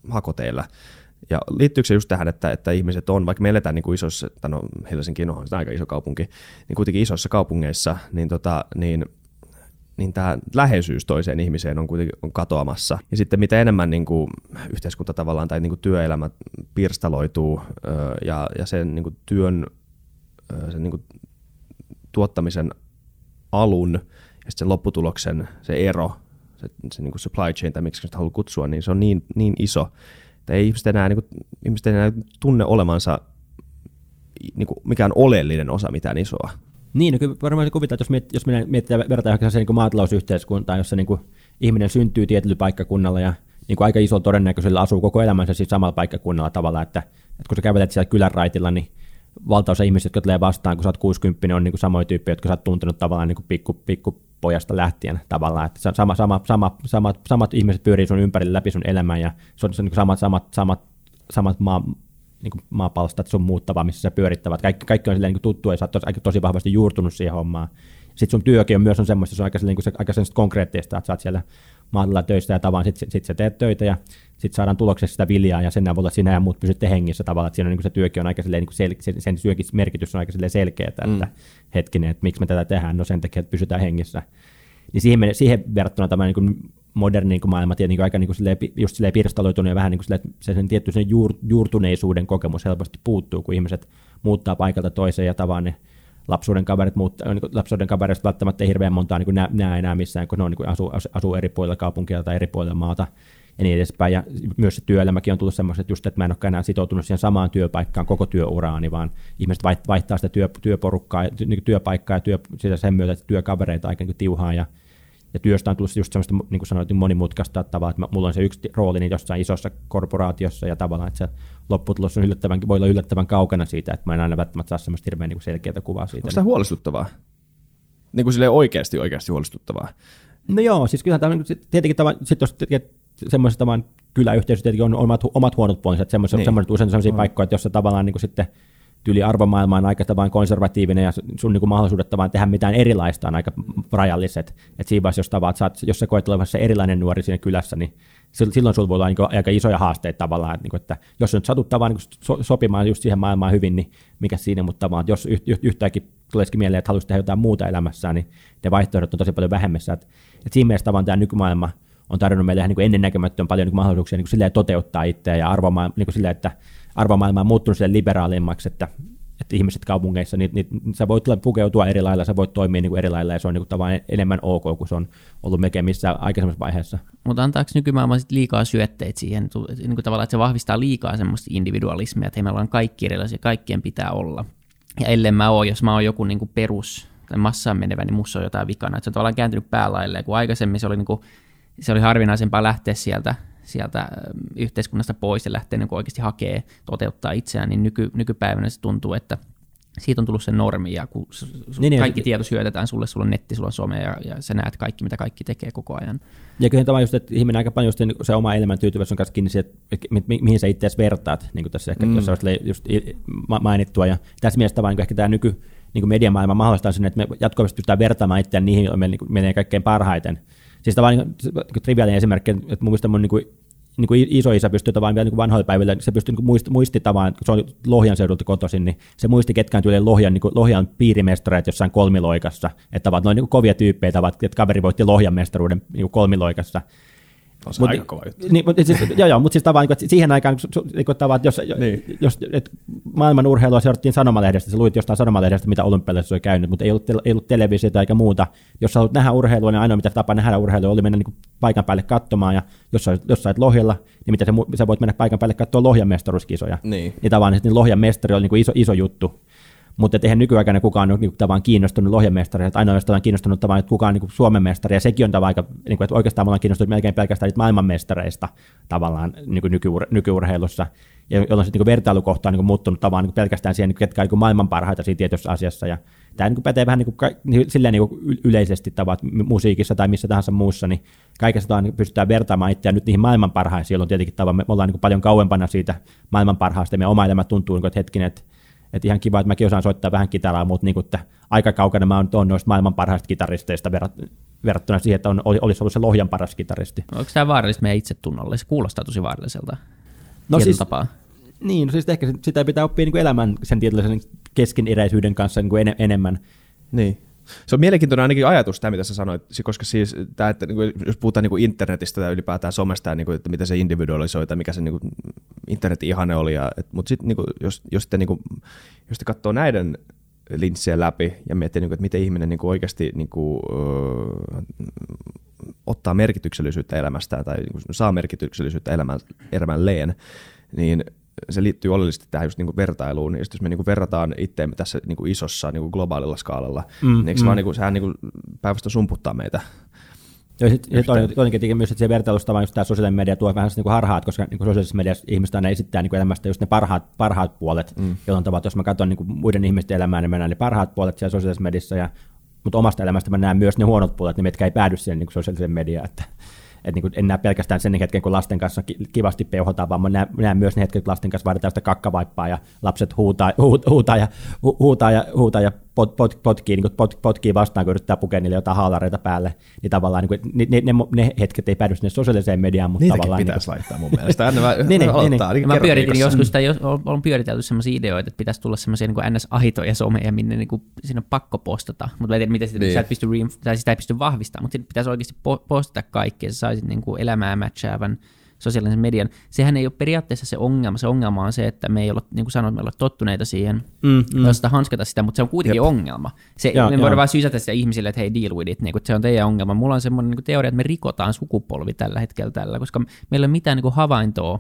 hakoteilla. Ja liittyykö se just tähän, että, että ihmiset on, vaikka me eletään niin kuin isossa, tai no Helsinki on aika iso kaupunki, niin kuitenkin isoissa kaupungeissa, niin, tota, niin niin tämä läheisyys toiseen ihmiseen on kuitenkin on katoamassa. Ja sitten mitä enemmän niin kuin yhteiskunta tavallaan tai niin kuin työelämä pirstaloituu ja, ja sen niin kuin työn sen niin kuin tuottamisen alun ja sen lopputuloksen se ero, se, se niin kuin supply chain tai miksi sitä haluaa kutsua, niin se on niin, niin iso, ei ihmiset enää, niin kuin, ihmiset enää tunne olemansa niin kuin mikään oleellinen osa mitään isoa. Niin, no kyllä varmaan se kuvittaa, että jos, miet, jos minä verrataan johonkin niin maatalousyhteiskuntaan, jossa niin kuin ihminen syntyy tietyllä paikkakunnalla ja niin kuin aika iso todennäköisellä asuu koko elämänsä siis samalla paikkakunnalla tavalla, että, että kun sä kävelet siellä kylän raitilla, niin valtaosa ihmisistä, jotka tulee vastaan, kun sä oot 60, on niin kuin samoja tyyppejä, jotka sä oot tuntenut tavallaan niin kuin pikku, pikkupojasta lähtien tavallaan, että sama, sama, sama, samat, samat ihmiset pyörii sun ympärillä läpi sun elämän ja se on, se on niin samat, samat, samat, samat maa, niin kuin maapalstat sun muuttavaa, missä sä pyörittävät. Kaikki, kaikki on silleen niin tuttu ja sä oot tosi, tosi vahvasti juurtunut siihen hommaan. Sitten sun työkin on myös on semmoista, se on aika, niin se, aika konkreettista, että sä oot siellä maatilla töissä ja tavan, sitten sit sä teet töitä ja sitten saadaan tuloksessa sitä viljaa ja sen avulla sinä ja muut pysytte hengissä tavallaan, että siinä on, niin se työkin on aika silleen, niin sel, sen, sen syökin merkitys on aika selkeä, että mm. hetkinen, että miksi me tätä tehdään, no sen takia, että pysytään hengissä. Niin siihen, siihen verrattuna tämä niin moderni niin maailma tietenkin aika niin kuin silleen, just silleen pirstaloitunut ja vähän niin kuin silleen, että se sen tietty sen juur, juurtuneisuuden kokemus helposti puuttuu, kun ihmiset muuttaa paikalta toiseen ja tavaan ne lapsuuden kaverit, muuttaa, niin lapsuuden kavereista välttämättä ei hirveän montaa niin näe, enää missään, kun ne on, niin kuin asuu, asuu eri puolilla kaupunkia tai eri puolilla maata ja niin edespäin. Ja myös se työelämäkin on tullut semmoista, että just, että mä en ole enää sitoutunut siihen samaan työpaikkaan koko työuraani, vaan ihmiset vaihtaa sitä työ, työporukkaa, niin työpaikkaa ja työ, sen myötä, työkavereita aika niin tiuhaa ja ja työstä on tullut just semmoista, niin kuin sanoit, niin monimutkaista tavalla, että mulla on se yksi rooli niin jossain isossa korporaatiossa ja tavallaan, että se lopputulos on yllättävän, voi olla yllättävän kaukana siitä, että mä en aina välttämättä saa semmoista hirveän niin selkeää kuvaa siitä. Onko tämä huolestuttavaa? Niin kuin oikeasti oikeasti huolestuttavaa? No joo, siis kyllähän tämä tietenkin tämä, sit jos semmoisessa vaan kyläyhteisössä tietenkin on omat, omat huonot puolensa, että semmoiset, niin. semmoiset usein sellaisia mm. paikkoja, että jossa tavallaan niin kuin sitten tyyli arvomaailma on aika vain konservatiivinen ja sun niin mahdollisuudet vaan tehdä mitään erilaista on aika rajalliset. Et siinä vaiheessa, jos, tavat, saat, jos sä koet olevassa erilainen nuori siinä kylässä, niin silloin sulla voi olla niin aika isoja haasteita tavallaan, että, niin kuin, että jos nyt satut tavallaan niin so, sopimaan just siihen maailmaan hyvin, niin mikä siinä, mutta tavallaan, jos yhtäkkiä tulisikin mieleen, että haluaisi tehdä jotain muuta elämässään, niin ne vaihtoehdot on tosi paljon vähemmässä. Että, että siinä mielessä tavallaan tämä nykymaailma on tarjonnut meille niin ennennäkemättömän paljon niin mahdollisuuksia niin kuin toteuttaa itseä ja arvomaailma, niin kuin silleen, että arvomaailma on muuttunut sille liberaalimmaksi, että, että ihmiset kaupungeissa, niin, niin sä voit pukeutua eri lailla, sä voit toimia niin kuin eri lailla, ja se on niin kuin enemmän ok, kuin se on ollut melkein missä aikaisemmassa vaiheessa. Mutta antaako nykymaailma sit liikaa syötteitä siihen, niin kuin tavallaan, että se vahvistaa liikaa semmoista individualismia, että hei, meillä on kaikki erilaisia, kaikkien pitää olla. Ja ellei mä ole, jos mä oon joku niin kuin perus tai massaan menevä, niin mussa on jotain vikana. Että se on tavallaan kääntynyt päälailleen, kun aikaisemmin se oli, niin kuin, se oli harvinaisempaa lähteä sieltä, sieltä yhteiskunnasta pois ja lähteä niin oikeasti hakee, toteuttaa itseään, niin nyky, nykypäivänä se tuntuu, että siitä on tullut se normi, ja kun niin, niin kaikki niin, tieto syötetään sulle, sulla on netti, sulla on some, ja, ja sä näet kaikki, mitä kaikki tekee koko ajan. Ja kyllä tämä just, että ihminen aika paljon just se oma elämän tyytyväisyys on kanssa kiinni siihen, että mihin sä itse vertaat, niin kuin tässä ehkä mm. jos just mainittua, ja tässä mielessä vaan niin ehkä tämä nyky, niin mediamaailma mahdollistaa sen, että me jatkuvasti pystytään vertaamaan itseään niihin, joille niin menee kaikkein parhaiten. Siis on niin, niin triviaalinen esimerkki, että mun mielestä mun niin kuin niin kuin isoisä pystyy tavallaan vielä niin vanhoilla päivillä, se pystyy niin muist, muistittamaan, kun se on Lohjan seudulta kotoisin, niin se muisti ketkään tyyli Lohjan, niin Lohjan piirimestareet jossain kolmiloikassa, että ovat noin niin kovia tyyppejä, että kaveri voitti Lohjan mestaruuden niin kolmiloikassa. On se mut, aika kova juttu. Niin, mutta siis, joo, joo, mutta siis tavallaan, että siihen aikaan, niin kuin, tavallaan, että jos, niin. jos et maailman urheilua seurattiin sanomalehdestä, sä luit jostain sanomalehdestä, mitä olympialaisissa oli käynyt, mutta ei ollut, ei ollut televisiota eikä muuta. Jos sä haluat nähdä urheilua, niin ainoa mitä tapa nähdä urheilua oli mennä niin paikan päälle katsomaan, ja jos sä, jos sä olet Lohjalla, niin mitä sä, sä voit mennä paikan päälle katsoa Lohjan mestaruuskisoja. Niin. niin tavallaan niin Lohjan mestari oli niin kuin iso, iso juttu. Mutta eihän nykyaikana kukaan ole niin tavallaan kiinnostunut Lohjamestaria, että ainoastaan on kiinnostunut tavallaan, että kukaan niin Suomen mestari, ja sekin on tavallaan aika, niin kuin, että oikeastaan me ollaan kiinnostunut melkein pelkästään niitä maailmanmestareista tavallaan niin kuin nykyur, nykyurheilussa, ja jolloin sitten niin vertailukohta on niin muuttunut tavallaan niin pelkästään siihen, niin ketkä on niin maailman parhaita siinä tietyssä asiassa, ja tämä niin pätee vähän niin kuin, silleen niin kuin yleisesti tavat musiikissa tai missä tahansa muussa, niin kaikessa niin pystytään vertaamaan itseään nyt niihin maailman parhaisiin, jolloin tietenkin tavan, me ollaan niin paljon kauempana siitä maailman parhaasta, ja meidän oma elämä tuntuu, niin kuin, että hetkinen, että että ihan kiva, että mäkin osaan soittaa vähän kitaraa, mutta niin kuin, että aika kaukana mä oon noista maailman parhaista kitaristeista verrattuna siihen, että on, olisi ollut se Lohjan paras kitaristi. Onko tämä vaarallista meidän itsetunnolle? Se kuulostaa tosi vaaralliselta no siis, tapaa. Niin, no siis ehkä sitä pitää oppia niin kuin elämän sen tietynlaisen keskeneräisyyden kanssa niin kuin en, enemmän. Niin. Se on mielenkiintoinen ainakin ajatus tämä, mitä sä sanoit, koska siis tämä, että niin kuin, jos puhutaan niin kuin internetistä tai ylipäätään somesta ja niin kuin, että miten se individualisoi tai mikä se niin internetin ihane oli, mutta sitten jos, jos, te, jos te katsoo näiden linssien läpi ja miettii, että miten ihminen oikeasti ottaa merkityksellisyyttä elämästään tai saa merkityksellisyyttä elämän, elämälleen, niin se liittyy oleellisesti tähän just niinku vertailuun. Ja jos me niinku verrataan itseämme tässä niinku isossa niinku globaalilla skaalalla, mm, niin mm. vaan niinku, sehän niinku päivästä sumputtaa meitä. Joo, sitten toinenkin myös, että se vertailusta vaan just tämä sosiaalinen media tuo vähän niin kuin harhaat, koska niin kuin sosiaalisessa mediassa ihmiset aina esittää niin kuin elämästä just ne parhaat, parhaat puolet, mm. jolloin tavalla, jos mä katson niin kuin muiden ihmisten elämää, niin mä näen ne parhaat puolet siellä sosiaalisessa mediassa, ja, mutta omasta elämästä mä näen myös ne huonot puolet, niin mitkä ei päädy siihen niin kuin sosiaaliseen mediaan. Että, että niin kuin en näe pelkästään sen hetken, kun lasten kanssa kivasti peuhotaan, vaan mä näen, näen myös ne hetket, kun lasten kanssa vaaditaan sitä kakkavaippaa ja lapset huutaa, huutaa, ja, huutaa, ja, huutaa ja pot, pot, potkii, niin pot, potkii vastaan, kun yrittää pukea niille jotain haalareita päälle, niin tavallaan niin kuin, ne, ne, ne, hetket ei päädy sinne sosiaaliseen mediaan, mutta Niitäkin tavallaan... pitäisi niin kuin... laittaa mun mielestä. Aina mä, niin, niin, aloittaa, niin, niin. Mä pyöritin joskus, sitä, on pyöritelty sellaisia ideoita, että pitäisi tulla sellaisia niin NS-ahitoja someja, minne niin kuin, siinä on pakko postata, mutta mä en tiedä, miten sitä, niin. sitä, ei pysty, tai sitä ei pysty vahvistamaan, mutta pitäisi oikeasti postata kaikkea, ja sä saisit niin kuin elämää matchaavan sosiaalisen median. Sehän ei ole periaatteessa se ongelma. Se ongelma on se, että me ei ole, niin kuin sanoit, me ei tottuneita siihen, mm, mm. sitä hanskata sitä, mutta se on kuitenkin Jep. ongelma. Se, ja, me voidaan vain sysätä sitä ihmisille, että hei, deal with it, niin kuin, että se on teidän ongelma. Mulla on semmoinen niin teoria, että me rikotaan sukupolvi tällä hetkellä tällä, koska meillä ei ole mitään niin kuin havaintoa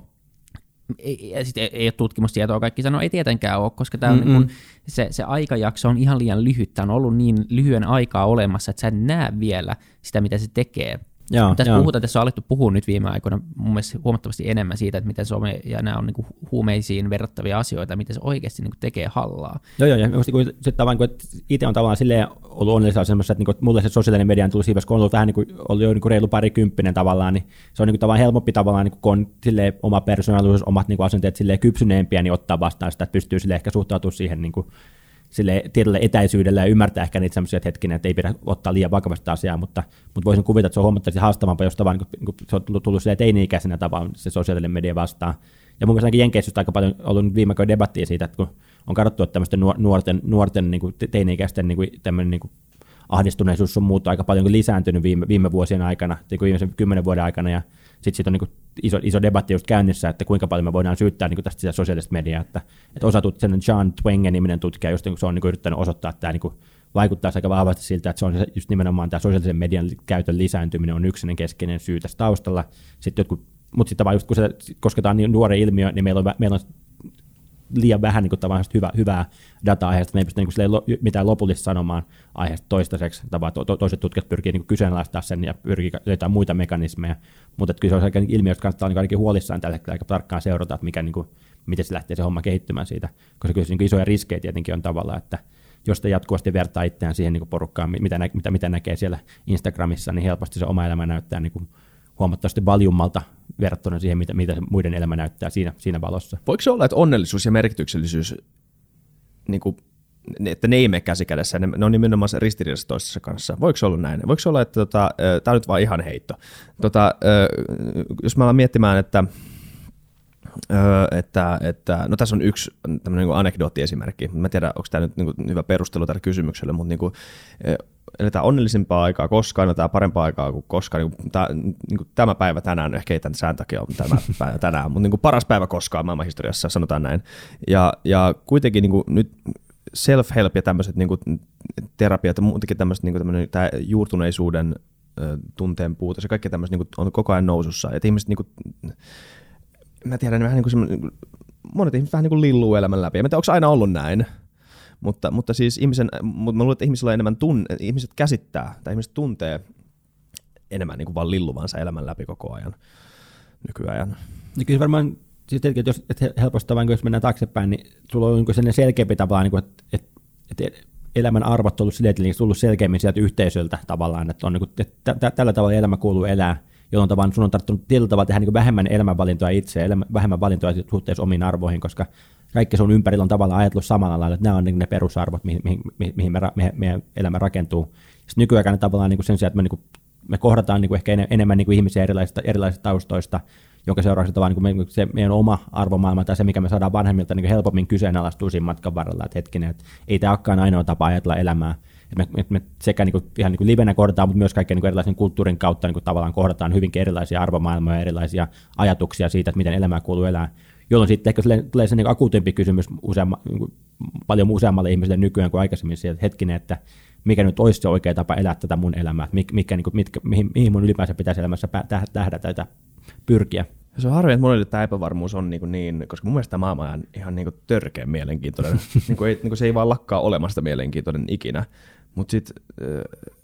ja sitten ei, ei ole tutkimustietoa, kaikki sanoo, ei tietenkään ole, koska tämä on niin kuin, se, se aikajakso on ihan liian lyhyt, tämä on ollut niin lyhyen aikaa olemassa, että sä et näe vielä sitä, mitä se tekee. Joo, tässä, joo. Puhutaan, tässä on alettu puhua nyt viime aikoina mun mielestä huomattavasti enemmän siitä, että miten some ja nämä on niin kuin huumeisiin verrattavia asioita, miten se oikeasti niin kuin tekee hallaa. Joo, joo, ja niin sitten vain, kun itse on tavallaan silleen ollut onnellisia semmoisessa, että, niin kuin, mulle se sosiaalinen media on tullut siinä, kun on ollut vähän niin kuin, ollut jo niin kuin reilu parikymppinen tavallaan, niin se on niin kuin, tavallaan helpompi tavallaan, niin kuin, kun on silleen, oma persoonallisuus, omat niin kuin, asenteet silleen kypsyneempiä, niin ottaa vastaan sitä, että pystyy silleen ehkä suhtautumaan siihen niin kuin, sille tietyllä etäisyydellä ja ymmärtää ehkä niitä sellaisia hetkinen, että ei pidä ottaa liian vakavasti asiaa, mutta, mutta voisin kuvitella, että se on huomattavasti haastavampaa, jos vaan niin kuin, se on tullut sille teini-ikäisenä tavalla se sosiaalinen media vastaan. Ja mun mielestä Jenkeissä aika paljon ollut viime aikoina debattia siitä, että kun on katsottu, että tämmöisten nuorten, nuorten niin kuin teini-ikäisten niin kuin, tämmöinen niin kuin ahdistuneisuus on muuttu aika paljon lisääntynyt viime, viime vuosien aikana, niin viimeisen kymmenen vuoden aikana, ja sitten sit on niin iso, iso debatti just käynnissä, että kuinka paljon me voidaan syyttää niin tästä sitä sosiaalista mediaa, että, että osa sen John Twengen niminen tutkija, just niin se on niin yrittänyt osoittaa, että tämä niin vaikuttaa aika vahvasti siltä, että se on just nimenomaan tämä sosiaalisen median käytön lisääntyminen on yksinen keskeinen syy tässä taustalla. Sitten jotkut, mutta sitten vaan just kun se kosketaan niin nuori ilmiö, niin meillä on, meillä on liian vähän niin kuin, hyvä, hyvää dataa aiheesta, me ei pysty niin kuin, mitään lopullista sanomaan aiheesta toistaiseksi, tavallaan to, to, toiset tutkijat pyrkii niin kyseenalaistaa sen ja pyrkii löytämään muita mekanismeja, mutta kyllä se on aika ilmiö, josta kannattaa niin ainakin huolissaan tällä hetkellä aika tarkkaan seurata, että mikä, niin kuin, miten se lähtee se homma kehittymään siitä, koska kyllä se niin isoja riskejä tietenkin on tavallaan, että jos te jatkuvasti vertaa itseään siihen niin porukkaan, mitä, nä, mitä, mitä näkee siellä Instagramissa, niin helposti se oma elämä näyttää niin kuin huomattavasti valjummalta verrattuna siihen, mitä, mitä muiden elämä näyttää siinä, siinä valossa. Voiko se olla, että onnellisuus ja merkityksellisyys, niin kuin, että ne ei mene käsikädessä, ne, ne on nimenomaan ristiriidassa toisessa kanssa. Voiko se olla näin? Voiko se olla, että tota, tämä on nyt vaan ihan heitto. Tota, jos mä alan miettimään, että että, että, no tässä on yksi tämmöinen niin anekdoottiesimerkki. Mä en tiedä, onko tämä nyt niin hyvä perustelu tälle kysymykselle, mutta niin kuin, eletään onnellisempaa aikaa koskaan, eletään parempaa aikaa kuin koskaan. Niin kuin, tämä, niin kuin tämä päivä tänään, ehkä ei tämän sään takia ole tämä päivä tänään, mutta niin kuin paras päivä koskaan maailmanhistoriassa, sanotaan näin. Ja, ja kuitenkin niin kuin, nyt self-help ja tämmöiset niin kuin, terapiat ja muutenkin tämmöiset, niin kuin, tämä juurtuneisuuden tunteen puute, se kaikki tämmöiset niin kuin, on koko ajan nousussa. Että ihmiset niin kuin, mä tiedän, vähän niin kuin niin monet ihmiset vähän niin kuin lilluu elämän läpi. Ja mä tiedän, onko aina ollut näin. Mutta, mutta siis ihmisen, mutta mä luulen, että ihmisillä on enemmän tunne, ihmiset käsittää tai ihmiset tuntee enemmän niin kuin vaan lilluvansa elämän läpi koko ajan nykyajan. Ja kyllä varmaan siis tietenkin, jos että helposti vain, jos mennään taaksepäin, niin sulla on niin sellainen selkeämpi tapa, niin kuin, että, että, että elämän arvot on ollut silleen, että tullut selkeämmin sieltä yhteisöltä tavallaan, että, on, niin kuin, että tällä tavalla elämä kuuluu elää, jolloin tavallaan sun on tarttunut tietyllä tavalla tehdä niin vähemmän elämänvalintoja itse, vähemmän valintoja suhteessa omiin arvoihin, koska kaikki sun ympärillä on tavallaan ajatellut samalla lailla, että nämä on niin ne perusarvot, mihin, mihin, mihin me, me, meidän elämä rakentuu. Sitten nykyaikana tavallaan niin kuin sen sijaan, että me, niin kuin, me kohdataan niin kuin ehkä enemmän niin kuin ihmisiä erilaisista, erilaisista taustoista, jonka seurauksena vaan niin kuin se meidän oma arvomaailma tai se, mikä me saadaan vanhemmilta niin helpommin kyseenalaistuu siinä matkan varrella, että hetkinen, että ei tämä olekaan ainoa tapa ajatella elämää, me, me, me sekä niin kuin, ihan niin kuin livenä kohdataan, mutta myös kaikkien niin erilaisen kulttuurin kautta niin kuin tavallaan kohdataan hyvinkin erilaisia arvomaailmoja ja erilaisia ajatuksia siitä, että miten elämää kuuluu elää, jolloin sitten ehkä tulee se niin akuutempi kysymys useamma, niin kuin, paljon useammalle ihmiselle nykyään kuin aikaisemmin sieltä hetkinen, että mikä nyt olisi se oikea tapa elää tätä mun elämää, mikä, mikä, niin kuin, mitkä, mihin, mihin mun ylipäänsä pitäisi elämässä tähdätä tai pyrkiä. Se on harvi, että monelle tämä epävarmuus on niin, niin koska mun mielestä tämä maailma on ihan niin törkeä mielenkiintoinen. niin kuin ei, niin kuin se ei vaan lakkaa olemasta mielenkiintoinen ikinä. Mutta sitten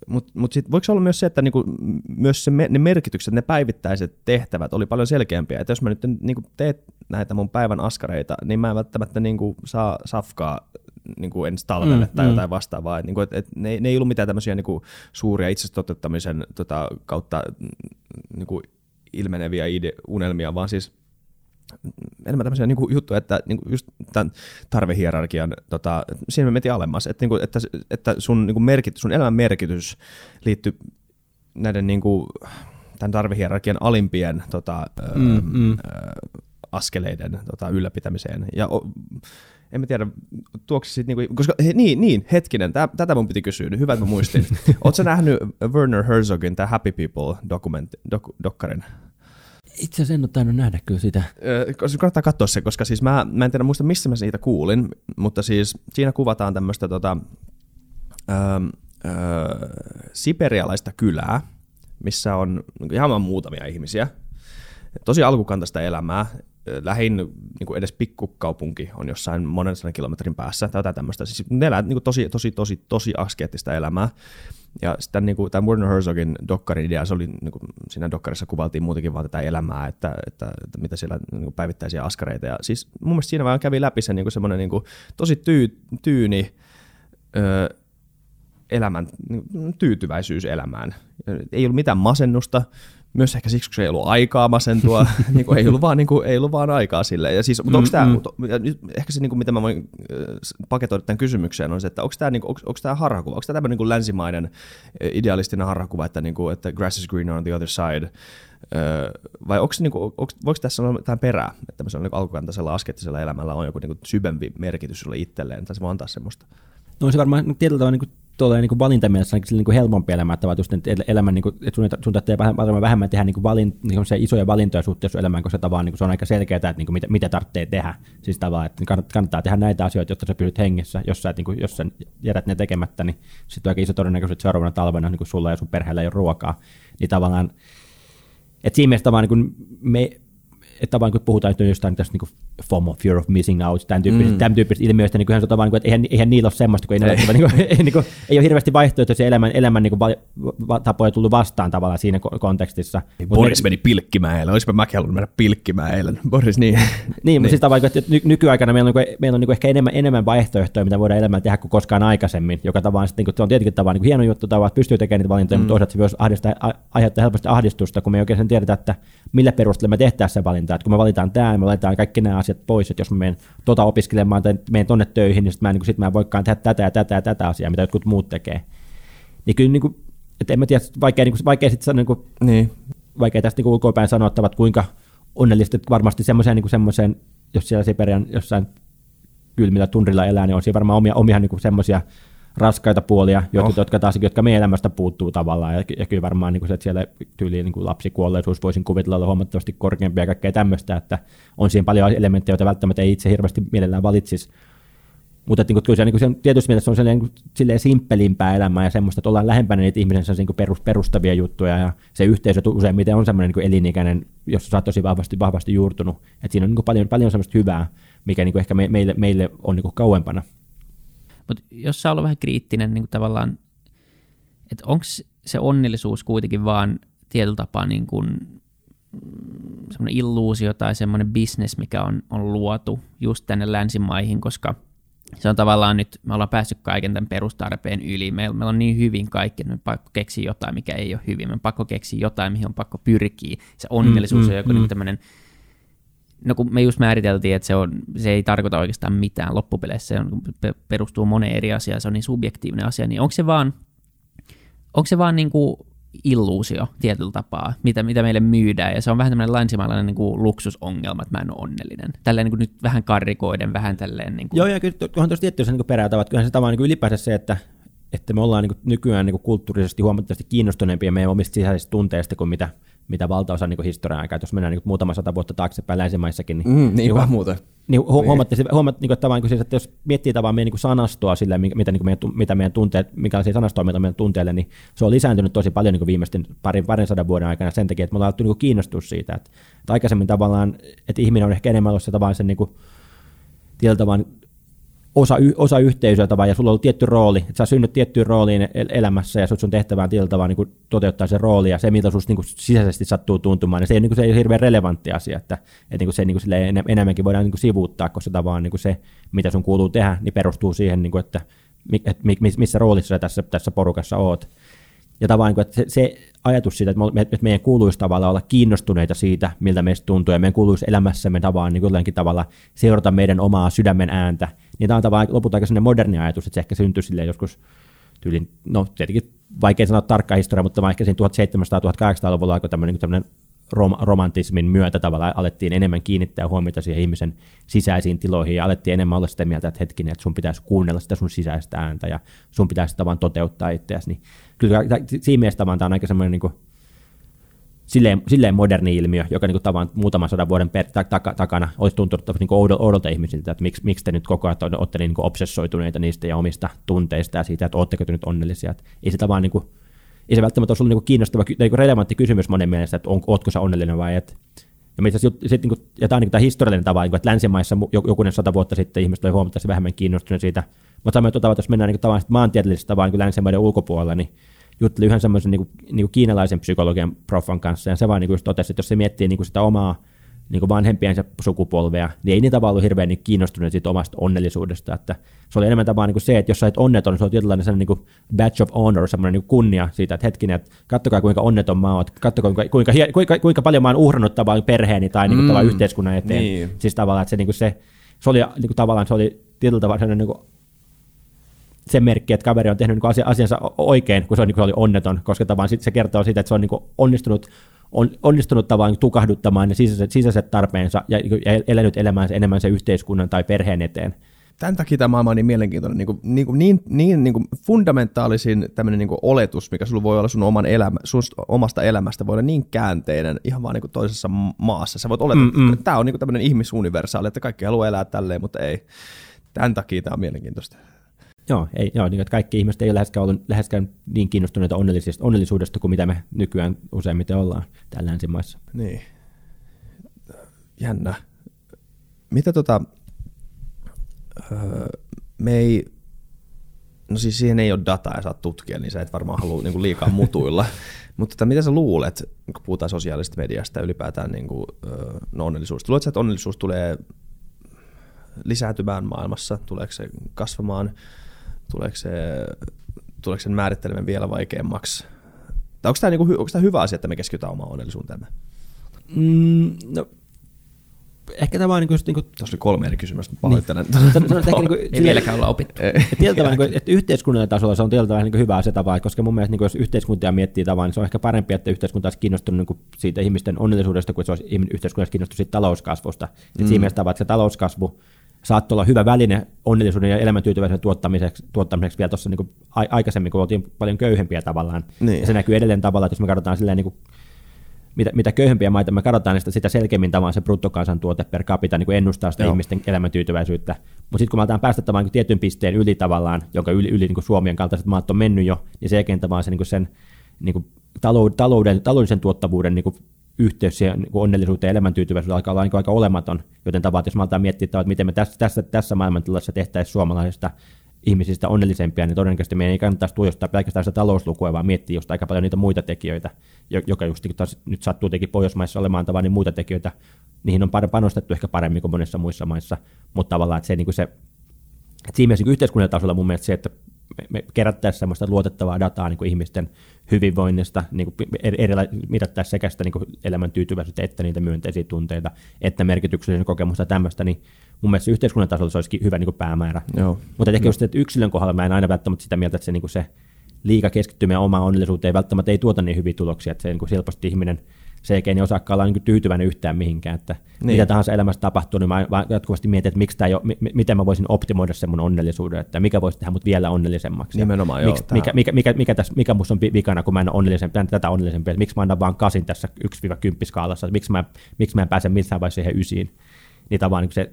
mut, mut sit, voiko olla myös se, että niinku, myös se, ne merkitykset, ne päivittäiset tehtävät oli paljon selkeämpiä. Että jos mä nyt niinku, teet näitä mun päivän askareita, niin mä en välttämättä niinku, saa safkaa niinku ensi talvelle mm, tai mm. jotain vastaavaa. Et, niinku, et, et, ne, ne ei ollut mitään tämmöisiä niinku, suuria itsestoteuttamisen tota, kautta niinku, ilmeneviä ide- unelmia, vaan siis enemmän tämmöisiä niin kuin juttuja, että niin kuin just tämän tarvehierarkian, tota, siinä me mentiin alemmas, että, niin kuin, että, että sun, niin kuin merkitys, sun elämän merkitys liittyy näiden niin kuin, tämän tarvehierarkian alimpien tota, mm, mm. Ö, askeleiden tota, ylläpitämiseen. Ja o, en mä tiedä, tuoksi sit niinku, koska he, niin, niin, hetkinen, tää, tätä mun piti kysyä, hyvä, että mä muistin. Oletko nähnyt Werner Herzogin, tämä Happy People dokumentti, dok, dokkarin? Itse asiassa en ole tainnut nähdä kyllä sitä. kannattaa katsoa se, koska siis mä, mä en tiedä muista, missä mä siitä kuulin, mutta siis siinä kuvataan tämmöistä tota, öö, öö, siperialaista kylää, missä on ihan vaan muutamia ihmisiä. Tosi alkukantaista elämää. Lähin niin kuin edes pikkukaupunki on jossain monen kilometrin päässä tai jotain tämmöistä. Siis ne elää niin kuin tosi, tosi, tosi, tosi askeettista elämää. Ja sitten niin kuin, tämän Werner Herzogin dokkarin idea, se oli, niin kuin, siinä dokkarissa kuvaltiin muutenkin vaan tätä elämää, että, että, että mitä siellä niin kuin päivittäisiä askareita. Ja siis mun mielestä siinä vaan kävi läpi se niin kuin semmoinen niin kuin, tosi tyy, tyyni ö, elämän, niin, tyytyväisyys elämään. Ei ollut mitään masennusta, myös ehkä siksi, kun ei ollut aikaa masentua, niin kuin ei, ollut vaan, niin kuin, ei ollut vaan aikaa sille. Ja siis, mutta onko tämä, ehkä se, niin kuin, mitä mä voin paketoida tämän kysymykseen, on se, että onko tämä, niin kuin, onko, onko tämä harhakuva, onko tämä tämmöinen niin kuin länsimainen idealistinen harhakuva, että, niin kuin, että grass is greener on the other side, vai onko, niin kuin, onko, voiko tässä olla jotain perää, että tämmöisellä niin alkukantaisella askettisella elämällä on joku niin kuin syvempi merkitys sulle itselleen, tai se voi antaa semmoista? No se varmaan tietyllä tavalla niin tuolla niin valintamielessä ainakin niin kuin helpompi elämä, että just elämän, niin kuin, että sun, tarvitsee vähemmän, vähemmän tehdä niin kuin valin, niin se isoja valintoja suhteessa elämään, koska tavallaan niin kuin se on aika selkeää, että niin kuin mitä, mitä tarvitsee tehdä. Siis tavallaan, että kannattaa tehdä näitä asioita, jotta sä pysyt hengessä. Jos sä, niin kuin, jos sä jätät ne tekemättä, niin sitten on aika iso todennäköisyys, että seuraavana talvena niin kuin sulla ja sun perheellä ei ole ruokaa. Niin tavallaan, että siinä mielessä tavallaan niin kuin me, että vaan kun puhutaan nyt jostain tästä niin FOMO, fear of missing out, tämän tyyppisistä, mm. tämän tyyppisistä ilmiöistä, niin kyllähän se on vaan, niin kuin, että eihän, eihän niillä ole semmoista, kun ei, ei. Ole, niin kuin, ei, niin kuin, ei ole hirveästi vaihtoehtoisia elämän, elämän niin kuin, va, va, tapoja tullut vastaan tavallaan siinä kontekstissa. Niin, Boris meni pilkkimään eilen, olisipa mäkin halunnut mennä pilkkimään eilen. Boris, niin. niin, niin. mutta siis tavallaan, että ny, nykyaikana meillä on, niin kuin, meillä on niin kuin ehkä enemmän, enemmän vaihtoehtoja, mitä voidaan elämällä tehdä kuin koskaan aikaisemmin, joka tavallaan sitten, niin kuin, se on tietenkin tavallaan niin hieno juttu, tavallaan, että pystyy tekemään niitä valintoja, mm. mutta toisaalta se myös ahdistaa, aiheuttaa helposti ahdistusta, kun me ei oikein tiedetä, että millä perusteella me tehtäisiin se valinta. Että kun me valitaan tämä, me valitaan kaikki nämä asiat pois, että jos mä menen tota opiskelemaan tai menen tonne töihin, niin sitten mä, niin sit mä en voikaan tehdä tätä ja tätä ja tätä asiaa, mitä jotkut muut tekee. Niin kyllä, niin kuin, että en mä tiedä, vaikea, niin kuin, vaikea sitten niin kuin, niin. vaikea tästä niin ulkopäin sanoa, että kuinka onnellista, varmasti semmoiseen, niin semmoiseen, jos siellä Siperian jossain kylmillä tundrilla elää, niin on siellä varmaan omia, omia niin semmoisia raskaita puolia, jotka, oh. jotka taas, jotka meidän elämästä puuttuu tavallaan, ja, ja kyllä varmaan niin kuin se, että siellä tyyliin niin kuin lapsikuolleisuus voisin kuvitella olla huomattavasti korkeampia ja kaikkea tämmöistä, että on siinä paljon elementtejä, joita välttämättä ei itse hirveästi mielellään valitsisi, mutta niin kuin, kyllä se, niin kuin se, tietysti mielessä on sellainen, niin silleen simppelimpää elämää ja semmoista, että ollaan lähempänä niitä ihmisen niin perus, perustavia juttuja ja se yhteisö useimmiten on semmoinen niin elinikäinen, jossa sä oot tosi vahvasti, vahvasti juurtunut. että siinä on niin kuin paljon, paljon semmoista hyvää, mikä niin kuin ehkä me, meille, meille on niin kuin kauempana. Mutta jos sä ollut vähän kriittinen niin kuin tavallaan, että onko se onnellisuus kuitenkin vaan tietyllä tapaa niin kuin mm, semmoinen illuusio tai semmoinen business, mikä on, on luotu just tänne länsimaihin, koska se on tavallaan nyt, me ollaan päässyt kaiken tämän perustarpeen yli, meillä, meillä on niin hyvin kaikki, että me pakko keksiä jotain, mikä ei ole hyvin, me pakko keksiä jotain, mihin on pakko pyrkiä, se onnellisuus mm, mm, on joku mm. Niin tämmöinen no kun me just määriteltiin, että se, on, se ei tarkoita oikeastaan mitään loppupeleissä, se on, perustuu moneen eri asiaan, se on niin subjektiivinen asia, niin onko se vaan, onko se vaan niin kuin illuusio tietyllä tapaa, mitä, mitä meille myydään, ja se on vähän tämmöinen länsimaalainen niin kuin luksusongelma, että mä en ole onnellinen. Tälleen niin kuin nyt vähän karrikoiden, vähän tälleen. Niin kuin... Joo, ja kyllä onhan tuossa tiettyjä niin perätavat, kyllähän se tavallaan niin ylipäänsä se, että, että me ollaan niin kuin nykyään niin kuin kulttuurisesti huomattavasti kiinnostuneempia meidän omista sisäisistä tunteista kuin mitä mitä valtaosa niin historian aikaa, jos mennään niin muutama sata vuotta taaksepäin länsimaissakin, niin, mm, niin, niin muuta. Niin. hu- huomattiin, huomat, niin että, niin siis, että jos miettii tavallaan meidän niin sanastoa sille, mitä, niin meidän, mitä meidän tunteet, minkälaisia sanastoa meillä on meidän tunteille, niin se on lisääntynyt tosi paljon niin viimeisten parin, parin sadan vuoden aikana sen takia, että me ollaan alettu niin kiinnostua siitä, että, että aikaisemmin tavallaan, että ihminen on ehkä enemmän ollut se tavallaan sen niin kuin, tavallaan osa, osa yhteisöä tavallaan, ja sulla on ollut tietty rooli, että sä synnyt tiettyyn rooliin elämässä, ja sun tehtävään tietyllä tavalla niin toteuttaa se rooli, ja se, miltä sinusta niin sisäisesti sattuu tuntumaan, niin se ei, niin kuin, se ei ole hirveän relevantti asia, että, että niin se niin kuin enemmänkin voidaan niin kuin sivuuttaa, koska tavallaan niin kuin se, mitä sun kuuluu tehdä, niin perustuu siihen, niin kuin, että, että missä roolissa sä tässä, tässä porukassa oot. Ja tavallaan, niin että se, se ajatus siitä, että, me, että meidän kuuluisi tavallaan olla kiinnostuneita siitä, miltä meistä tuntuu, ja meidän kuuluisi elämässämme tavallaan niin jollakin tavalla seurata meidän omaa sydämen ääntä, niin tämä on tavallaan lopulta aika sellainen moderni ajatus, että se ehkä syntyi sille joskus tyylin, no tietenkin vaikea sanoa tarkka historia, mutta ehkä siinä 1700-1800-luvulla aika tämmöinen, tämmöinen rom- romantismin myötä tavallaan alettiin enemmän kiinnittää huomiota siihen ihmisen sisäisiin tiloihin ja alettiin enemmän olla sitä mieltä, että hetkinen, että sun pitäisi kuunnella sitä sun sisäistä ääntä ja sun pitäisi vaan toteuttaa itseäsi. Niin kyllä siinä mielessä tämä on aika semmoinen niin kuin, silleen, silleen moderni ilmiö, joka niin kuin tavan muutaman sadan vuoden per, ta, ta, takana olisi tuntunut niin oudolta, oudolta ihmisiltä, että miksi, miksi te nyt koko ajan olette niin obsessoituneita niistä ja omista tunteista ja siitä, että oletteko te nyt onnellisia. Että ei se vaan niin kuin, ei se välttämättä olisi ollut niin kiinnostava, niin kuin relevantti kysymys monen mielestä, että on, ootko sä onnellinen vai et. Ja, mitä sit, niin ja tämä on niin tämä historiallinen tapa, niin että länsimaissa jokunen sata vuotta sitten ihmiset olivat huomattavasti vähemmän kiinnostuneet siitä. Mutta samoin tuota, jos mennään niin kuin, maantieteellisestä tavalla niin länsimaiden ulkopuolella, niin jutteli yhden semmoisen niin kuin, niin kuin kiinalaisen psykologian profan kanssa, ja se vaan niin kuin totesi, että jos se miettii niin kuin sitä omaa niin kuin vanhempiensa sukupolvea, niin ei niitä ollut hirveän niin kiinnostuneet siitä omasta onnellisuudesta. Että se oli enemmän tavallaan niin kuin se, että jos sä et onneton, niin se on tietynlainen sellainen niin kuin badge of honor, semmoinen niin kuin kunnia siitä, että hetkinen, että kattokaa kuinka onneton mä oon, kattokaa kuinka, kuinka, kuinka, kuinka paljon mä oon uhrannut tavallaan perheeni tai niin kuin, mm, yhteiskunnan eteen. Niin. Siis tavallaan, että se, niin kuin se, se oli niin kuin, tavallaan se oli tietyllä tavalla sellainen niin kuin se merkki, että kaveri on tehnyt niin asiansa oikein, kun se, on, niin kuin oli onneton, koska tavallaan se kertoo siitä, että se on niin onnistunut, on, onnistunut tavallaan tukahduttamaan ne sisäiset, sisäiset tarpeensa ja, ja elänyt elämäänsä enemmän se yhteiskunnan tai perheen eteen. Tämän takia tämä maailma on niin mielenkiintoinen. Niin, kuin, niin, kuin, niin, niin, niin kuin fundamentaalisin tämmöinen niin kuin oletus, mikä sulla voi olla sun, oman elämä, sun omasta elämästä, voi olla niin käänteinen ihan vaan niin kuin toisessa maassa. Sä voit olettaa, mm, mm. että tämä on niin kuin tämmöinen ihmisuniversaali, että kaikki haluaa elää tälleen, mutta ei. Tämän takia tämä on mielenkiintoista. Joo, ei, joo niin, että kaikki ihmiset ei ole läheskään, ollut, läheskään niin kiinnostuneita onnellisuudesta kuin mitä me nykyään useimmiten ollaan täällä länsimaissa. Niin. jännä. Mitä tota, öö, me ei, no siis siihen ei ole dataa ja saat tutkia, niin sä et varmaan halua niin kuin liikaa mutuilla. Mutta tota, mitä sä luulet, kun puhutaan sosiaalisesta mediasta ja ylipäätään niin kuin, no onnellisuus? Luuletko, että onnellisuus tulee lisääntymään maailmassa? Tuleeko se kasvamaan? Tuleeko se, tuleeko sen määrittelemään vielä vaikeammaksi? Tai onko tämä, niin kuin, onko tämä hyvä asia, että me keskitytään omaan onnellisuuteemme? Mm, no, ehkä tämä on niin kuin, niin kuin, oli kolme eri kysymystä, pahoittelen. Niin. Sanon, että ehkä niin kuin, Ei vieläkään olla opittu. Tietyllä niin että yhteiskunnallisella tasolla se on tietyllä tavalla niin hyvä asia tapa, koska mun mielestä niin kuin, jos yhteiskuntia miettii tavallaan, niin se on ehkä parempi, että yhteiskunta olisi kiinnostunut niin kuin siitä ihmisten onnellisuudesta, kuin se olisi yhteiskunnassa kiinnostunut siitä talouskasvusta. Mm. Siinä mielessä tavalla, että se talouskasvu saattoi olla hyvä väline onnellisuuden ja elämäntyytyväisyyden tuottamiseksi, tuottamiseksi vielä tuossa niin aikaisemmin, kun oltiin paljon köyhempiä tavallaan. Niin. Ja se näkyy edelleen tavallaan, että jos me katsotaan silleen niin kuin mitä, mitä köyhempiä maita me katsotaan, niin sitä, sitä selkeämmin tavallaan se bruttokansantuote per capita niin ennustaa sitä Joo. ihmisten elämäntyytyväisyyttä. Mutta sitten kun me aletaan päästä tavallaan niin tietyn pisteen yli tavallaan, jonka yli, yli niin kuin Suomien kaltaiset maat on mennyt jo, niin sen jälkeen tavallaan se, niin kuin sen niin kuin talouden, taloudellisen tuottavuuden niin kuin yhteys siihen niin onnellisuuteen ja elämäntyytyväisyyteen alkaa olla niin aika olematon. Joten tavallaan, jos me aletaan miettiä, että miten me tässä, tässä, tässä maailmantilassa tehtäisiin suomalaisista ihmisistä onnellisempia, niin todennäköisesti meidän ei kannattaisi tuijottaa pelkästään sitä talouslukua, vaan miettiä just aika paljon niitä muita tekijöitä, joka just niin taas nyt sattuu tietenkin Pohjoismaissa olemaan tavallaan niin muita tekijöitä, niihin on panostettu ehkä paremmin kuin monissa muissa maissa, mutta tavallaan että se, niin kuin se että siinä mielessä niin yhteiskunnan tasolla mun mielestä se, että me, me kerättäisiin sellaista luotettavaa dataa niin kuin ihmisten hyvinvoinnista, niin kuin erila- mitattaisiin sekä sitä niin kuin elämän tyytyväisyyttä että niitä myönteisiä tunteita, että merkityksellisen kokemusta tämmöistä, niin mun mielestä yhteiskunnan tasolla se olisi hyvä niin kuin päämäärä. Joo. Mutta ehkä just että yksilön kohdalla mä en aina välttämättä sitä mieltä, että se, niin kuin se liika keskittyminen omaan onnellisuuteen välttämättä ei tuota niin hyviä tuloksia, että se niin kuin helposti ihminen – niin osaakaan olla niin tyytyväinen yhtään mihinkään, että niin. mitä tahansa elämässä tapahtuu, niin mä jatkuvasti mietin, että miksi tämä jo, m- miten mä voisin optimoida sen mun onnellisuuden, että mikä voisi tehdä mut vielä onnellisemmaksi. Nimenomaan, miksi, joo, mikä, mikä, mikä, mikä, tässä, mikä musta on vikana, kun mä en ole onnellisempi, tätä onnellisempi, että miksi mä annan vaan kasin tässä 1-10 skaalassa, että miksi mä, miksi mä en pääse missään vaiheessa siihen ysiin. Niin tavallaan niin se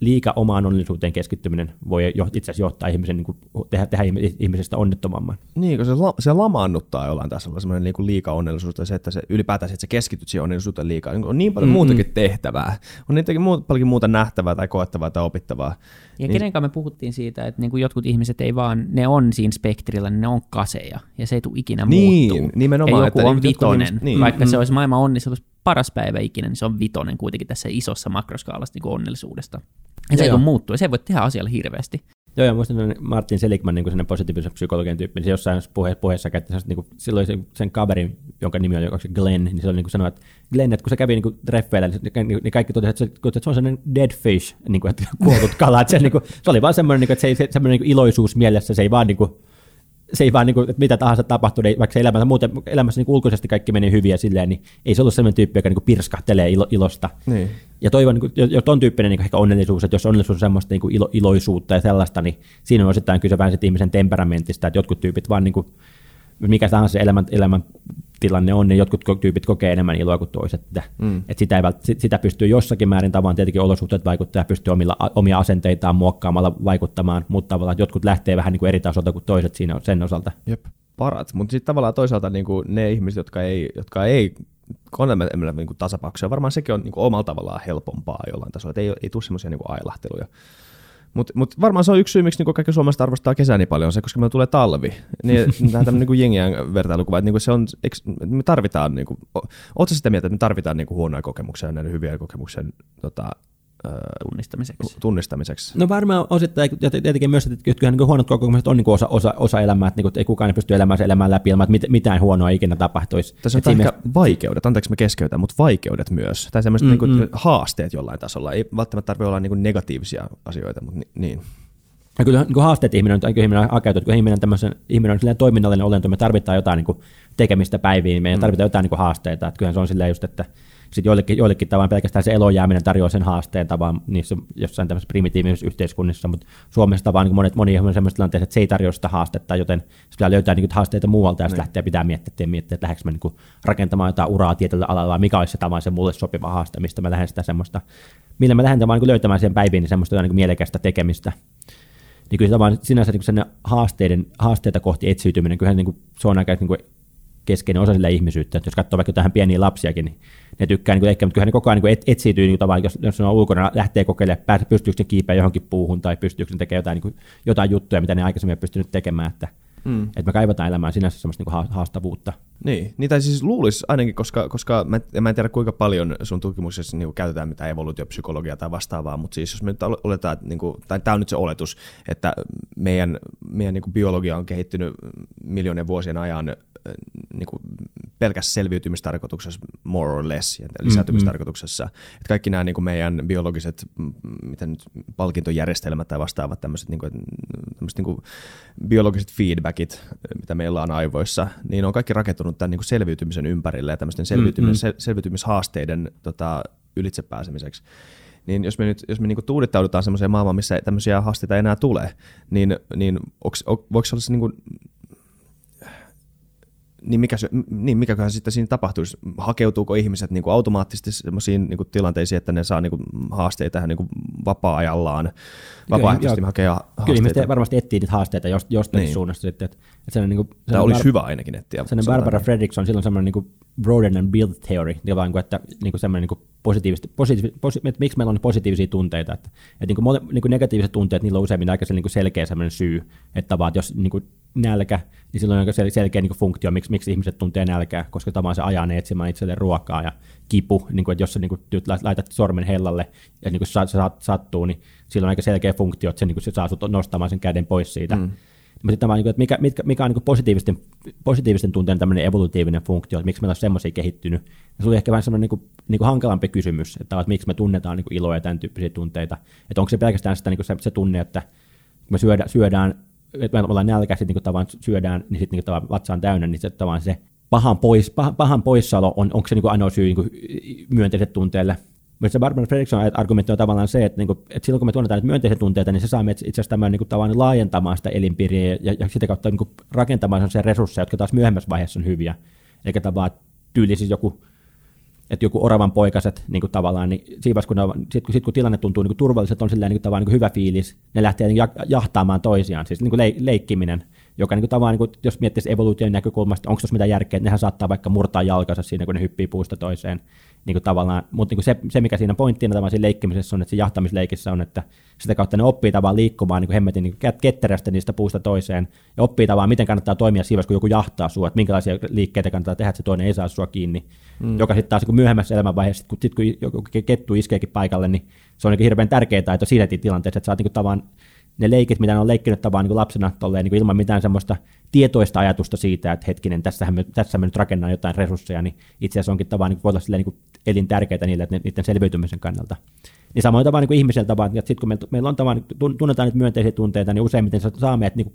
liika omaan onnellisuuteen keskittyminen voi jo, itse asiassa johtaa ihmisen, niin kuin, tehdä, tehdä ihmisestä onnettomamman. Niin, kun se, la, se lamaannuttaa jollain tasolla semmoinen niin liika onnellisuus, tai se, että se ylipäätään että sä keskityt siihen onnellisuuteen liikaa. Niin on niin paljon mm-hmm. muutakin tehtävää, on niitäkin muuta, paljon muuta nähtävää tai koettavaa tai opittavaa. Ja niin, kenen kanssa me puhuttiin siitä, että niin kuin jotkut ihmiset ei vaan, ne on siinä spektrillä, niin ne on kaseja, ja se ei tule ikinä niin, muuttuu. Nimenomaan, ja joku että on vitonen, ihmiset, niin. vaikka mm. se olisi maailman onnellisuus paras päivä ikinä, niin se on vitonen kuitenkin tässä isossa makroskaalassa niin onnellisuudesta. Ja se ei tule muuttua, se ei voi tehdä asialle hirveästi. Joo, ja muistan Martin Seligman, niin kuin positiivisen psykologian tyyppi, niin se jossain puhe, puheessa käytti niin kuin, silloin sen, sen kaverin, jonka nimi on Glenn, niin se oli niin kuin sanoi, että Glenn, että kun se kävi niin kuin treffeillä, niin, niin kaikki totesivat, että, se, että se on sellainen dead fish, niin kuin, että kuollut kala, että se, niin kuin, se oli vaan semmoinen, niin kuin, että se se, semmoinen niin iloisuus mielessä, se ei vaan niin kuin, se ei vaan niin kuin, että mitä tahansa tapahtuu, niin vaikka se elämässä, muuten, elämässä niin ulkoisesti kaikki meni hyviä silleen, niin ei se ollut sellainen tyyppi, joka niin kuin pirskahtelee ilo, ilosta. Niin. Ja toivon, niin kuin, jos on tyyppinen niin ehkä onnellisuus, että jos onnellisuus on semmoista niin kuin ilo, iloisuutta ja sellaista, niin siinä on osittain kyse vähän ihmisen temperamentista, että jotkut tyypit vaan niin kuin, mikä tahansa elämän, elämän tilanne on, niin jotkut tyypit kokee enemmän iloa kuin toiset. Mm. Et sitä, ei vält, sitä pystyy jossakin määrin tavallaan tietenkin olosuhteet vaikuttaa ja pystyy omilla, omia asenteitaan muokkaamalla vaikuttamaan, mutta tavallaan jotkut lähtee vähän niin kuin eri tasolta kuin toiset siinä sen osalta. Jep, parat. Mutta sitten tavallaan toisaalta niin kuin ne ihmiset, jotka ei, jotka ei konelmella niin tasapauksia, varmaan sekin on niin kuin omalla tavallaan helpompaa jollain tasolla, että ei, ei tule semmoisia niin ailahteluja. Mutta mut varmaan se on yksi syy, miksi niinku kaikki Suomesta arvostaa kesää niin paljon, se, koska meillä tulee talvi. Niin, tämä tämmöinen niinku jengien vertailukuva, että niinku se on, eks, me tarvitaan, niinku, ootko sitä mieltä, että me tarvitaan niinku huonoja kokemuksia ja hyviä kokemuksia tota, tunnistamiseksi. tunnistamiseksi. No varmaan osittain, ja tietenkin myös, että kyllähän niin huonot kokemukset on niin osa, osa, osa elämää, että, niin kuin, ei kukaan pysty elämään elämään läpi ilman, että mitään huonoa ikinä tapahtuisi. Tässä on ehkä vaikeudet, anteeksi me keskeytän, mutta vaikeudet myös, tai sellaiset mm, niin mm. haasteet jollain tasolla, ei välttämättä tarvitse olla niin negatiivisia asioita, mutta niin. Ja kyllä niin haasteet ihminen on, ihminen on hakeutunut, kun ihminen, ihminen on toiminnallinen olento, me tarvitaan jotain niin kuin tekemistä päiviin, meidän mm. tarvitaan jotain niin kuin haasteita, että kyllähän se on silleen just, että sitten joillekin, joillekin tavan pelkästään se elojääminen tarjoaa sen haasteen tavan niissä jossain tämmöisessä primitiivisessä yhteiskunnissa, mutta Suomessa tavan niin monet, moni on sellaisessa tilanteessa, että se ei tarjoa sitä haastetta, joten pitää löytää niin haasteita muualta ja sitten niin. lähtee pitää miettiä, että, miettiä, että lähdekö mä niin rakentamaan jotain uraa tietyllä alalla, mikä olisi se tavan se mulle sopiva haaste, mistä mä lähden sitä semmoista, millä mä lähden vaan niin löytämään sen päiviin niin semmoista niin mielekästä tekemistä niin kyllä se vaan sinänsä niin haasteiden, haasteita kohti etsiytyminen, kyllähän niin kuin, se on aika niin kuin keskeinen osa sillä ihmisyyttä. Että jos katsoo vaikka tähän pieniä lapsiakin, niin ne tykkää niin leikkiä, mutta kyllä ne koko ajan niin et, etsiytyy niin tavallaan, jos, jos on ulkona, lähtee kokeilemaan, pystyykö ne kiipeä johonkin puuhun tai pystyykö ne tekemään jotain, niin kuin, jotain juttuja, mitä ne aikaisemmin ei pystynyt tekemään. Että, mm. että me kaivataan elämään sinänsä semmoista niin haastavuutta. Niin, niitä siis luulisi ainakin, koska, koska mä, mä en tiedä kuinka paljon sun tutkimuksessa niin käytetään mitään evoluutiopsykologiaa tai vastaavaa, mutta siis jos me nyt oletaan, että, niin kuin, tai tämä on nyt se oletus, että meidän, meidän niin kuin biologia on kehittynyt miljoonien vuosien ajan niin kuin pelkässä selviytymistarkoituksessa more or less, ja lisääntymistarkoituksessa. Mm-hmm. Että kaikki nämä niin kuin meidän biologiset miten nyt, palkintojärjestelmät tai vastaavat tämmöiset, niin kuin, tämmöiset niin kuin biologiset feedbackit, mitä meillä on aivoissa, niin on kaikki rakentunut tämän niin kuin selviytymisen ympärille ja tämmöisten selviytymis- mm-hmm. selviytymishaasteiden tota, ylitsepääsemiseksi niin jos me nyt jos me niinku tuudittaudutaan semmoiseen maailmaan, missä tämmöisiä haasteita ei enää tule, niin, niin onks, voiko se olla se niinku niin, mikä se, niin mikäköhän sitten siinä tapahtuisi? Hakeutuuko ihmiset niin kuin automaattisesti sellaisiin niin kuin tilanteisiin, että ne saa niin kuin haasteita tähän niin kuin vapaa-ajallaan, vapaaehtoisesti hakea haasteita? Kyllä ihmiset varmasti etsii niitä haasteita jostain niin. suunnasta sitten. Että, että niin kuin, Tämä olisi Bar- hyvä ainakin etsiä. Sellainen Barbara Fredrickson, silloin semmoinen niin kuin broaden and build theory, niin kuin, että niin kuin semmoinen niin kuin positiivisesti, positiivis, posi, että miksi meillä on positiivisia tunteita. Että, että niin kuin, niin kuin negatiiviset tunteet, niillä on useimmin aika niin kuin selkeä semmoinen syy, että vaan, jos niin kuin nälkä, niin silloin on aika selkeä niin funktio, miksi, miksi ihmiset tuntee nälkää, koska tavallaan se ajaa ne etsimään itselleen ruokaa ja kipu, niin kuin, että jos sä niin kuin, laitat sormen hellalle ja niin kuin sa, sa, sattuu, niin silloin on aika selkeä funktio, että se, niin kuin, se saa sut nostamaan sen käden pois siitä. Mm. Mutta sitten niin että mikä, mikä, mikä on niin positiivisten, positiivisten tunteen tämmöinen evolutiivinen funktio, että miksi meillä on semmoisia kehittynyt. Ja se oli ehkä vähän semmoinen niin kuin, niin kuin hankalampi kysymys, että, että miksi me tunnetaan niin kuin iloa ja tämän tyyppisiä tunteita. Että onko se pelkästään sitä, niin kuin se, se tunne, että me syödään, syödään että me ollaan nälkäisiä, niin tavallaan syödään, niin sitten niin tavallaan vatsa on täynnä, niin se, tavallaan se pahan, pois, pahan, pahan poissaolo on, onko se niin kuin ainoa syy niin kuin myönteiset tunteelle. Mutta se Barbara Fredrickson argumentti on tavallaan se, että, niin kuin, että silloin kun me tunnetaan myönteisiä tunteita, niin se saa itse asiassa tämän niin kuin, laajentamaan sitä elinpiiriä ja, ja sitä kautta niin kuin, rakentamaan sellaisia resursseja, jotka taas myöhemmässä vaiheessa on hyviä. Eikä tavallaan tyyli siis joku että joku oravan poikaset niin kuin tavallaan, niin siinä kun, sit, kun, sit, kun tilanne tuntuu niin turvalliselta, on silleen, niin kuin, tavallaan niin hyvä fiilis, ne lähtee niin jahtaamaan toisiaan, siis niin kuin le, leikkiminen, joka niin kuin, tavallaan, niin kuin, jos miettisi evoluution näkökulmasta, onko tuossa mitään järkeä, että nehän saattaa vaikka murtaa jalkansa siinä, kun ne hyppii puusta toiseen, niin kuin tavallaan, mutta niin kuin se, se, mikä siinä pointtina tavallaan siinä leikkimisessä on, että se jahtamisleikissä on, että sitä kautta ne oppii tavallaan liikkumaan niin kuin hemmetin niin kuin ketterästi niistä puusta toiseen, ja oppii tavallaan, miten kannattaa toimia siinä kun joku jahtaa sua, että minkälaisia liikkeitä kannattaa tehdä, että se toinen ei saa sua kiinni, mm. joka sitten taas niin myöhemmässä elämänvaiheessa, kun, sit, kun joku kettu iskeekin paikalle, niin se on niin hirveän tärkeää taito siinä tilanteessa, että sä oot niin tavallaan ne leikit, mitä ne on leikkinyt tavallaan niin lapsena tolleen, niin ilman mitään semmoista tietoista ajatusta siitä, että hetkinen, tässä me, tässä me nyt rakennan jotain resursseja, niin itse asiassa onkin tavallaan niin olla niin elintärkeitä niille, että niiden selviytymisen kannalta. Niin samoin tavalla niin ihmiseltä vaan, että sitten kun meillä, meillä on tavallaan, tunnetaan niitä myönteisiä tunteita, niin useimmiten saamme, että niin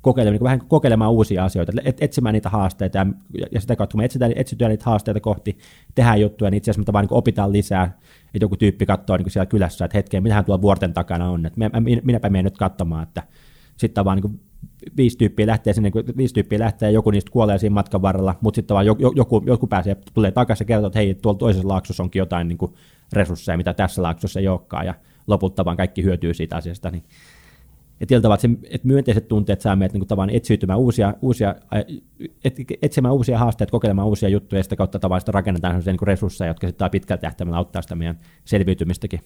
kokeilemaan, niin vähän kokeilemaan uusia asioita, et, etsimään niitä haasteita, ja, ja sitä kautta kun me etsitään, etsitään niitä haasteita kohti, tehdään juttuja, niin itse asiassa me vaan niin opitaan lisää, että joku tyyppi katsoo niin siellä kylässä, että hetkeen, mitähän tuolla vuorten takana on, että minäpä menen nyt katsomaan, että sitten vaan niin viisi tyyppiä lähtee sinne, viisi tyyppiä lähtee joku niistä kuolee siinä matkan varrella, mutta sitten vaan joku, joku, joku pääsee, tulee takaisin ja kertoo, että hei, tuolla toisessa laaksossa onkin jotain niin kuin resursseja, mitä tässä laaksossa ei olekaan, ja lopulta vaan kaikki hyötyy siitä asiasta, niin ja tietyllä tavalla, että, että myönteiset tunteet saa meidät niin tavallaan etsiytymään uusia, uusia, et, etsimään uusia haasteita, kokeilemaan uusia juttuja, ja sitä kautta tavallaan rakennetaan sellaisia niin resursseja, jotka sitten pitkällä tähtäimellä auttaa sitä meidän selviytymistäkin.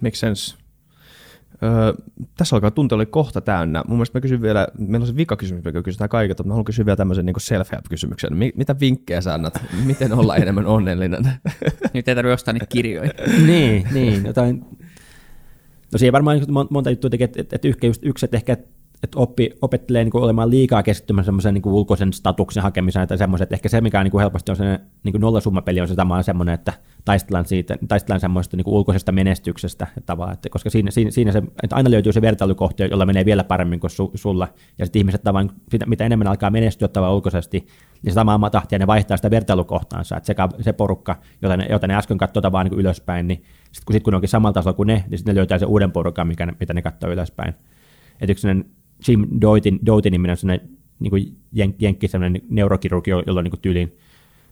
Makes sense. Öö, tässä alkaa tunti oli kohta täynnä. Mun mielestä mä kysyn vielä, meillä on se vika kysymys, mikä kysytään kaikilta, mutta mä haluan kysyä vielä tämmöisen niin self-help-kysymyksen. Mitä vinkkejä sä annat? Miten olla enemmän onnellinen? Nyt ei tarvitse ostaa niitä kirjoja. niin, niin, jotain No siihen varmaan monta juttua tekee, että, että just yksi, että ehkä että oppi, opettelee niin kuin olemaan liikaa keskittymään semmoisen niin ulkoisen statuksen hakemiseen tai semmoisen, että ehkä se, mikä on, niin kuin helposti on se niin nollasummapeli, on se sama semmoinen, että taistellaan, siitä, taistellaan semmoista niin kuin ulkoisesta menestyksestä, että, että koska siinä, siinä, siinä se, että aina löytyy se vertailukohti, jolla menee vielä paremmin kuin su, sulla, ja sitten ihmiset tavan, mitä enemmän alkaa menestyä tavallaan ulkoisesti, niin samaa tahtia ne vaihtaa sitä vertailukohtaansa, että se, se porukka, jota ne, jota ne äsken katsoi vaan niin ylöspäin, niin sitten kun, sit kun ne onkin samalla tasolla kuin ne, niin sitten ne löytää sen uuden porukan, mikä ne, mitä ne katsoo ylöspäin. Että yksi Jim Doitin, Doitin niminen sellainen niin kuin jen, jenkki, sellainen neurokirurgi, jolla on niin tyyliin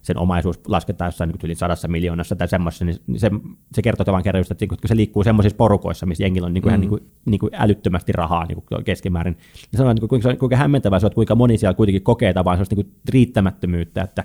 sen omaisuus lasketaan jossain niin yli sadassa miljoonassa tai semmoisessa, niin se, se kertoo tavan kerran just, että kun se liikkuu semmoisissa porukoissa, missä jengillä on niin kuin, mm. niin kuin, niin kuin älyttömästi rahaa niin kuin keskimäärin, niin se on niin kuin, kuinka, kuinka hämmentävää se on, että kuinka moni siellä kuitenkin kokee tavallaan sellaista niin kuin riittämättömyyttä, että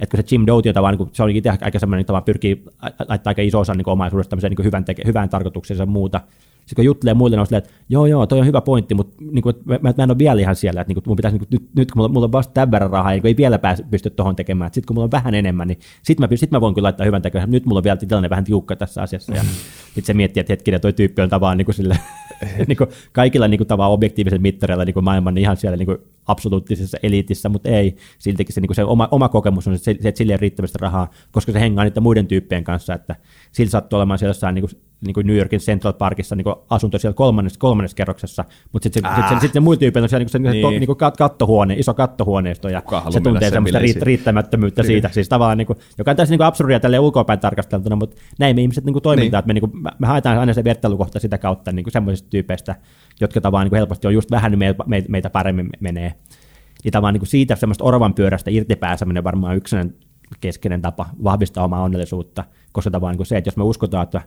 että kun se Jim Doty, jota niin kuin, se oli itse aika semmoinen, että pyrkii laittaa aika iso osa niin omaisuudesta niin hyvän, teke, hyvään tarkoitukseen ja muuta, sitten kun juttelee muille, on silleen, että joo, joo, toi on hyvä pointti, mutta niin kuin, mä, mä, en ole vielä ihan siellä, että niin kuin, mun pitäisi, niin kuin, nyt, nyt kun mulla, mulla on vasta tämän verran rahaa, niin ei vielä pääse, pysty tuohon tekemään, sitten kun mulla on vähän enemmän, niin sitten mä, sit mä voin kyllä laittaa hyvän tekoon, nyt mulla on vielä tilanne vähän tiukka tässä asiassa, ja sitten se miettii, että hetkinen, toi tyyppi on tavallaan niin kuin sille, niin kuin kaikilla niin kuin, tavallaan objektiivisilla mittareilla niin kuin maailman niin ihan siellä niin kuin absoluuttisessa eliitissä, mutta ei, siltikin se, niin kuin se oma, oma kokemus on se, että sille ei riittävästi rahaa, koska se hengaa niiden muiden tyyppien kanssa, että sillä sattuu olemaan siellä jossain niin kuin, niin kuin New Yorkin Central Parkissa niin kuin asunto siellä kolmannessa, kolmannessa kerroksessa, mutta sitten se, sit, sit, sit muilla tyypeillä on siellä niin kuin se, niin. niin kuin kattohuone, iso kattohuoneisto, ja se tuntee semmoista riitt, riittämättömyyttä niin. siitä, siis tavallaan, niin kuin, joka on täysin niin kuin absurdia tälle ulkopäin tarkasteltuna, mutta näin me ihmiset niin kuin toimintaan, niin. että me, niin kuin, me haetaan aina se vertailukohta sitä kautta niin kuin semmoisista tyypeistä, jotka tavallaan niin kuin helposti on just vähän meitä, meitä paremmin menee. Ja tavallaan niin kuin siitä semmoista orvan pyörästä irtipääseminen varmaan yksi keskeinen tapa vahvistaa omaa onnellisuutta, koska tavallaan niin kuin se, että jos me uskotaan, että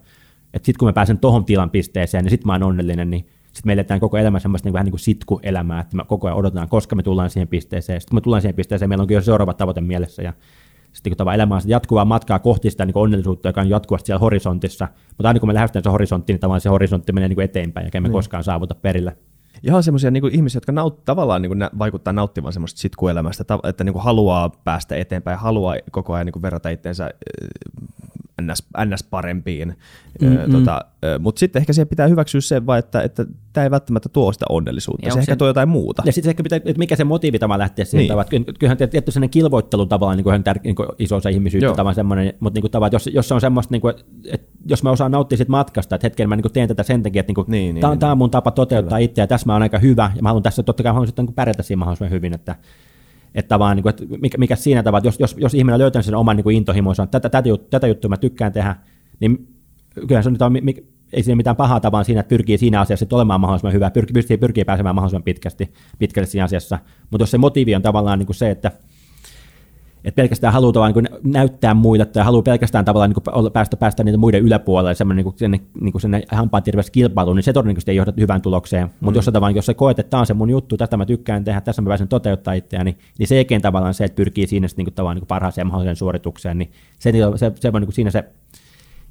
että sitten kun mä pääsen tohon tilan pisteeseen, niin sitten mä oon onnellinen, niin sitten me eletään koko elämä semmoista niin vähän niin kuin sitkuelämää, että me koko ajan odotetaan, koska me tullaan siihen pisteeseen. Sitten kun me tullaan siihen pisteeseen, meillä onkin jo seuraava tavoite mielessä ja sitten kun tavallaan elämä on jatkuvaa matkaa kohti sitä niin onnellisuutta, joka on jatkuvasti siellä horisontissa, mutta aina kun me lähestytään se horisontti, niin tavallaan se horisontti menee niin kuin eteenpäin, ja me mm. koskaan saavuta perille. Ihan semmoisia niin ihmisiä, jotka naut, tavallaan niin kuin vaikuttaa nauttivan semmoista sitkuelämästä, että niin kuin haluaa päästä eteenpäin, haluaa koko ajan niin kuin verrata itseensä ns, ns parempiin. Mm-hmm. Tota, Mutta sitten ehkä siihen pitää hyväksyä se, vaan, että, että tämä ei välttämättä tuo sitä onnellisuutta, ja se ehkä tuo jotain muuta. Ja sitten ehkä pitää, että mikä se motiivi tavallaan lähtee siihen niin. tavallaan. Kyllähän tietty sellainen kilvoittelu tavallaan niin kuin tär, niin kuin iso osa ihmisyyttä tavallaan semmoinen, mutta niin kuin tavallaan, jos, jos se on semmoista, niin kuin, että jos mä osaan nauttia siitä matkasta, että hetken mä niin kuin teen tätä sen takia, että niin kuin, niin, niin, tämä, niin, tämä on mun tapa toteuttaa itseä, ja tässä mä oon aika hyvä, ja mä haluan tässä totta kai haluan sitten niin pärjätä siinä mahdollisimman hyvin, että että vaan, niin kuin, että mikä, mikä siinä tavalla, että jos, jos, jos ihminen löytää sen oman niin intohimonsa, että tätä, tätä, tätä juttua mä tykkään tehdä, niin kyllähän se on, ei siinä mitään pahaa tavalla siinä, että pyrkii siinä asiassa että olemaan mahdollisimman hyvä, pyrkii, pyrkii, pyrkii pääsemään mahdollisimman pitkästi, pitkälle siinä asiassa. Mutta jos se motiivi on tavallaan niin kuin se, että että pelkästään haluaa tavallaan niin näyttää muille tai haluaa pelkästään tavallaan niin päästä, päästä niitä muiden yläpuolelle semmoinen niin sinne, niin hampaantirveys kilpailuun, niin se todennäköisesti ei johda hyvään tulokseen. Mm. Mutta jos, tavallaan, jos se koet, että tämä on se mun juttu, tästä mä tykkään tehdä, tässä mä pääsen toteuttaa itseäni, niin se eikin tavallaan se, että pyrkii siinä niin kuin, tavallaan, niin kuin parhaaseen mahdolliseen suoritukseen, niin se, se, se, se niin kuin siinä se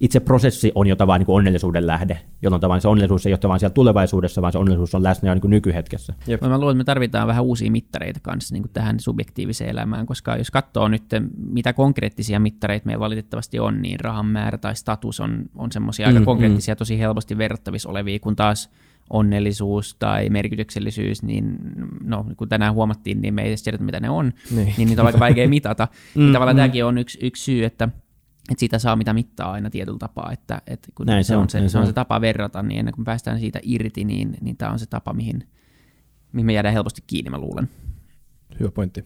itse prosessi on jo tavallaan niin onnellisuuden lähde, jolloin tavallaan se onnellisuus ei ole vaan siellä tulevaisuudessa, vaan se onnellisuus on läsnä jo niin nykyhetkessä. Jep. Mä luulen, että me tarvitaan vähän uusia mittareita kanssa niin tähän subjektiiviseen elämään, koska jos katsoo nyt, mitä konkreettisia mittareita meillä valitettavasti on, niin rahan määrä tai status on, on semmoisia mm, aika konkreettisia, mm. tosi helposti verrattavissa olevia, kun taas onnellisuus tai merkityksellisyys, niin no, kun tänään huomattiin, niin me ei edes tiedä, mitä ne on, niin, niin niitä on aika vaikea mitata. mm, niin tavallaan mm. tämäkin on yksi, yksi syy, että että siitä saa mitä mittaa aina tietyllä tapaa, että, että kun näin se, on, se, se, on se tapa verrata, niin ennen kuin päästään siitä irti, niin, niin tämä on se tapa, mihin, mihin me jäädään helposti kiinni, mä luulen. Hyvä pointti.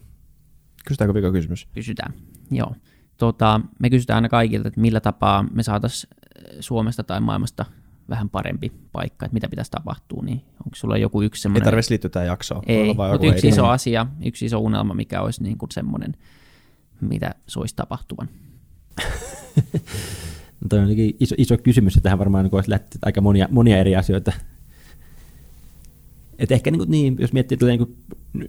Kysytäänkö vika kysymys? Kysytään, joo. Tota, me kysytään aina kaikilta, että millä tapaa me saataisiin eh, Suomesta tai maailmasta vähän parempi paikka, että mitä pitäisi tapahtua, niin onko sulla joku yksi semmoinen... Ei tarvitsisi liittyä tähän jaksoon. Ei, mutta yksi iso asia, yksi iso unelma, mikä olisi niin kuin semmoinen, mitä soisi tapahtuvan. no toi on iso, iso kysymys, että tähän varmaan niin olisi lähtenyt aika monia, monia eri asioita. Et ehkä niin, kuin, niin, jos miettii niin kuin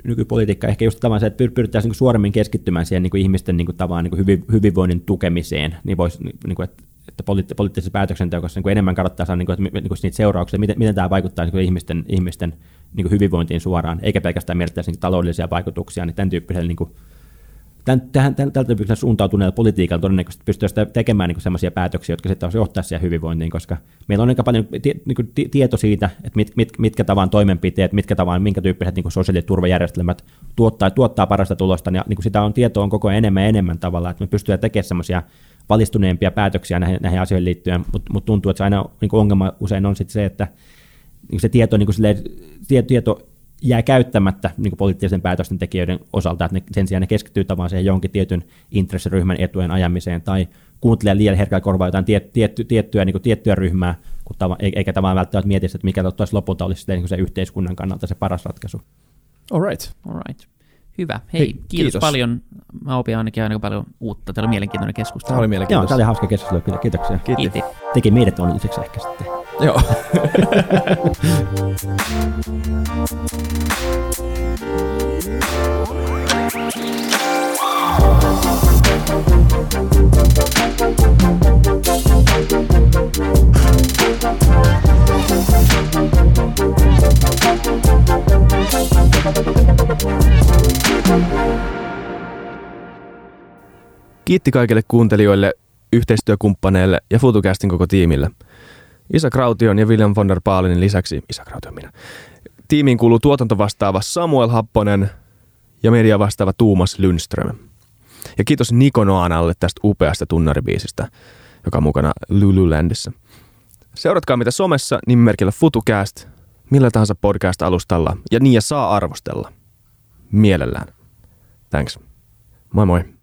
nykypolitiikkaa, ehkä just tavallaan se, että pyrittäisiin niin suoremmin keskittymään siihen niin kuin ihmisten niin kuin, tavallaan, niin kuin hyvin, hyvinvoinnin tukemiseen, niin voisi, niin kuin, että, että poliitt- poliittisessa päätöksenteossa niin enemmän kannattaa saada niin kuin, niin kuin niitä seurauksia, miten, miten tämä vaikuttaa niin kuin ihmisten, ihmisten niin kuin hyvinvointiin suoraan, eikä pelkästään mietittäisi niin taloudellisia vaikutuksia, niin tämän tyyppisellä niin kuin, tältä tyyppisellä suuntautuneella politiikalla todennäköisesti pystyisi tekemään niin sellaisia päätöksiä, jotka sitten johtaa siihen hyvinvointiin, koska meillä on aika paljon niin kuin tieto siitä, että mit, mit, mitkä tavan toimenpiteet, mitkä tavan, minkä tyyppiset niin sosiaaliturvajärjestelmät tuottaa, tuottaa parasta tulosta, ja niin kuin sitä on tietoa on koko ajan enemmän ja enemmän tavalla, että me pystytään tekemään sellaisia valistuneempia päätöksiä näihin, näihin asioihin liittyen, mutta mut tuntuu, että se aina niin ongelma usein on sit se, että niin se tieto, niin kuin silleen, tieto jää käyttämättä niin poliittisen päätösten tekijöiden osalta, että ne, sen sijaan ne keskittyy tavallaan siihen jonkin tietyn intressiryhmän etujen ajamiseen tai kuuntelee liian herkällä korvaa jotain tiet, tietty, tiettyä, niin kuin, tiettyä ryhmää, kun tava, eikä tavallaan välttämättä mieti, että mikä lopulta olisi niin se yhteiskunnan kannalta se paras ratkaisu. All right. All right. Hyvä. Hei, Hei, kiitos, kiitos. paljon. Mä opin ainakin aika paljon uutta. Tämä oli mielenkiintoinen keskustelu. Tämä oli Joo, mielenkiintoista. tämä oli hauska keskustelu, kyllä. Kiitoksia. Kiitti. Kiitti. Teki meidät onnelliseksi ehkä sitten. Joo. Kiitti kaikille kuuntelijoille, yhteistyökumppaneille ja FutuCastin koko tiimille. Isa Kraution ja William von der Baalinin lisäksi, Isa Kraution minä, tiimiin kuuluu tuotantovastaava Samuel Happonen ja media vastaava Tuumas Lundström. Ja kiitos Niko Noanalle tästä upeasta tunnaribiisistä, joka on mukana Lululandissa. Seuratkaa mitä somessa nimimerkillä FutuCast, millä tahansa podcast-alustalla ja niin ja saa arvostella. Mielellään. Thanks. Moi moi.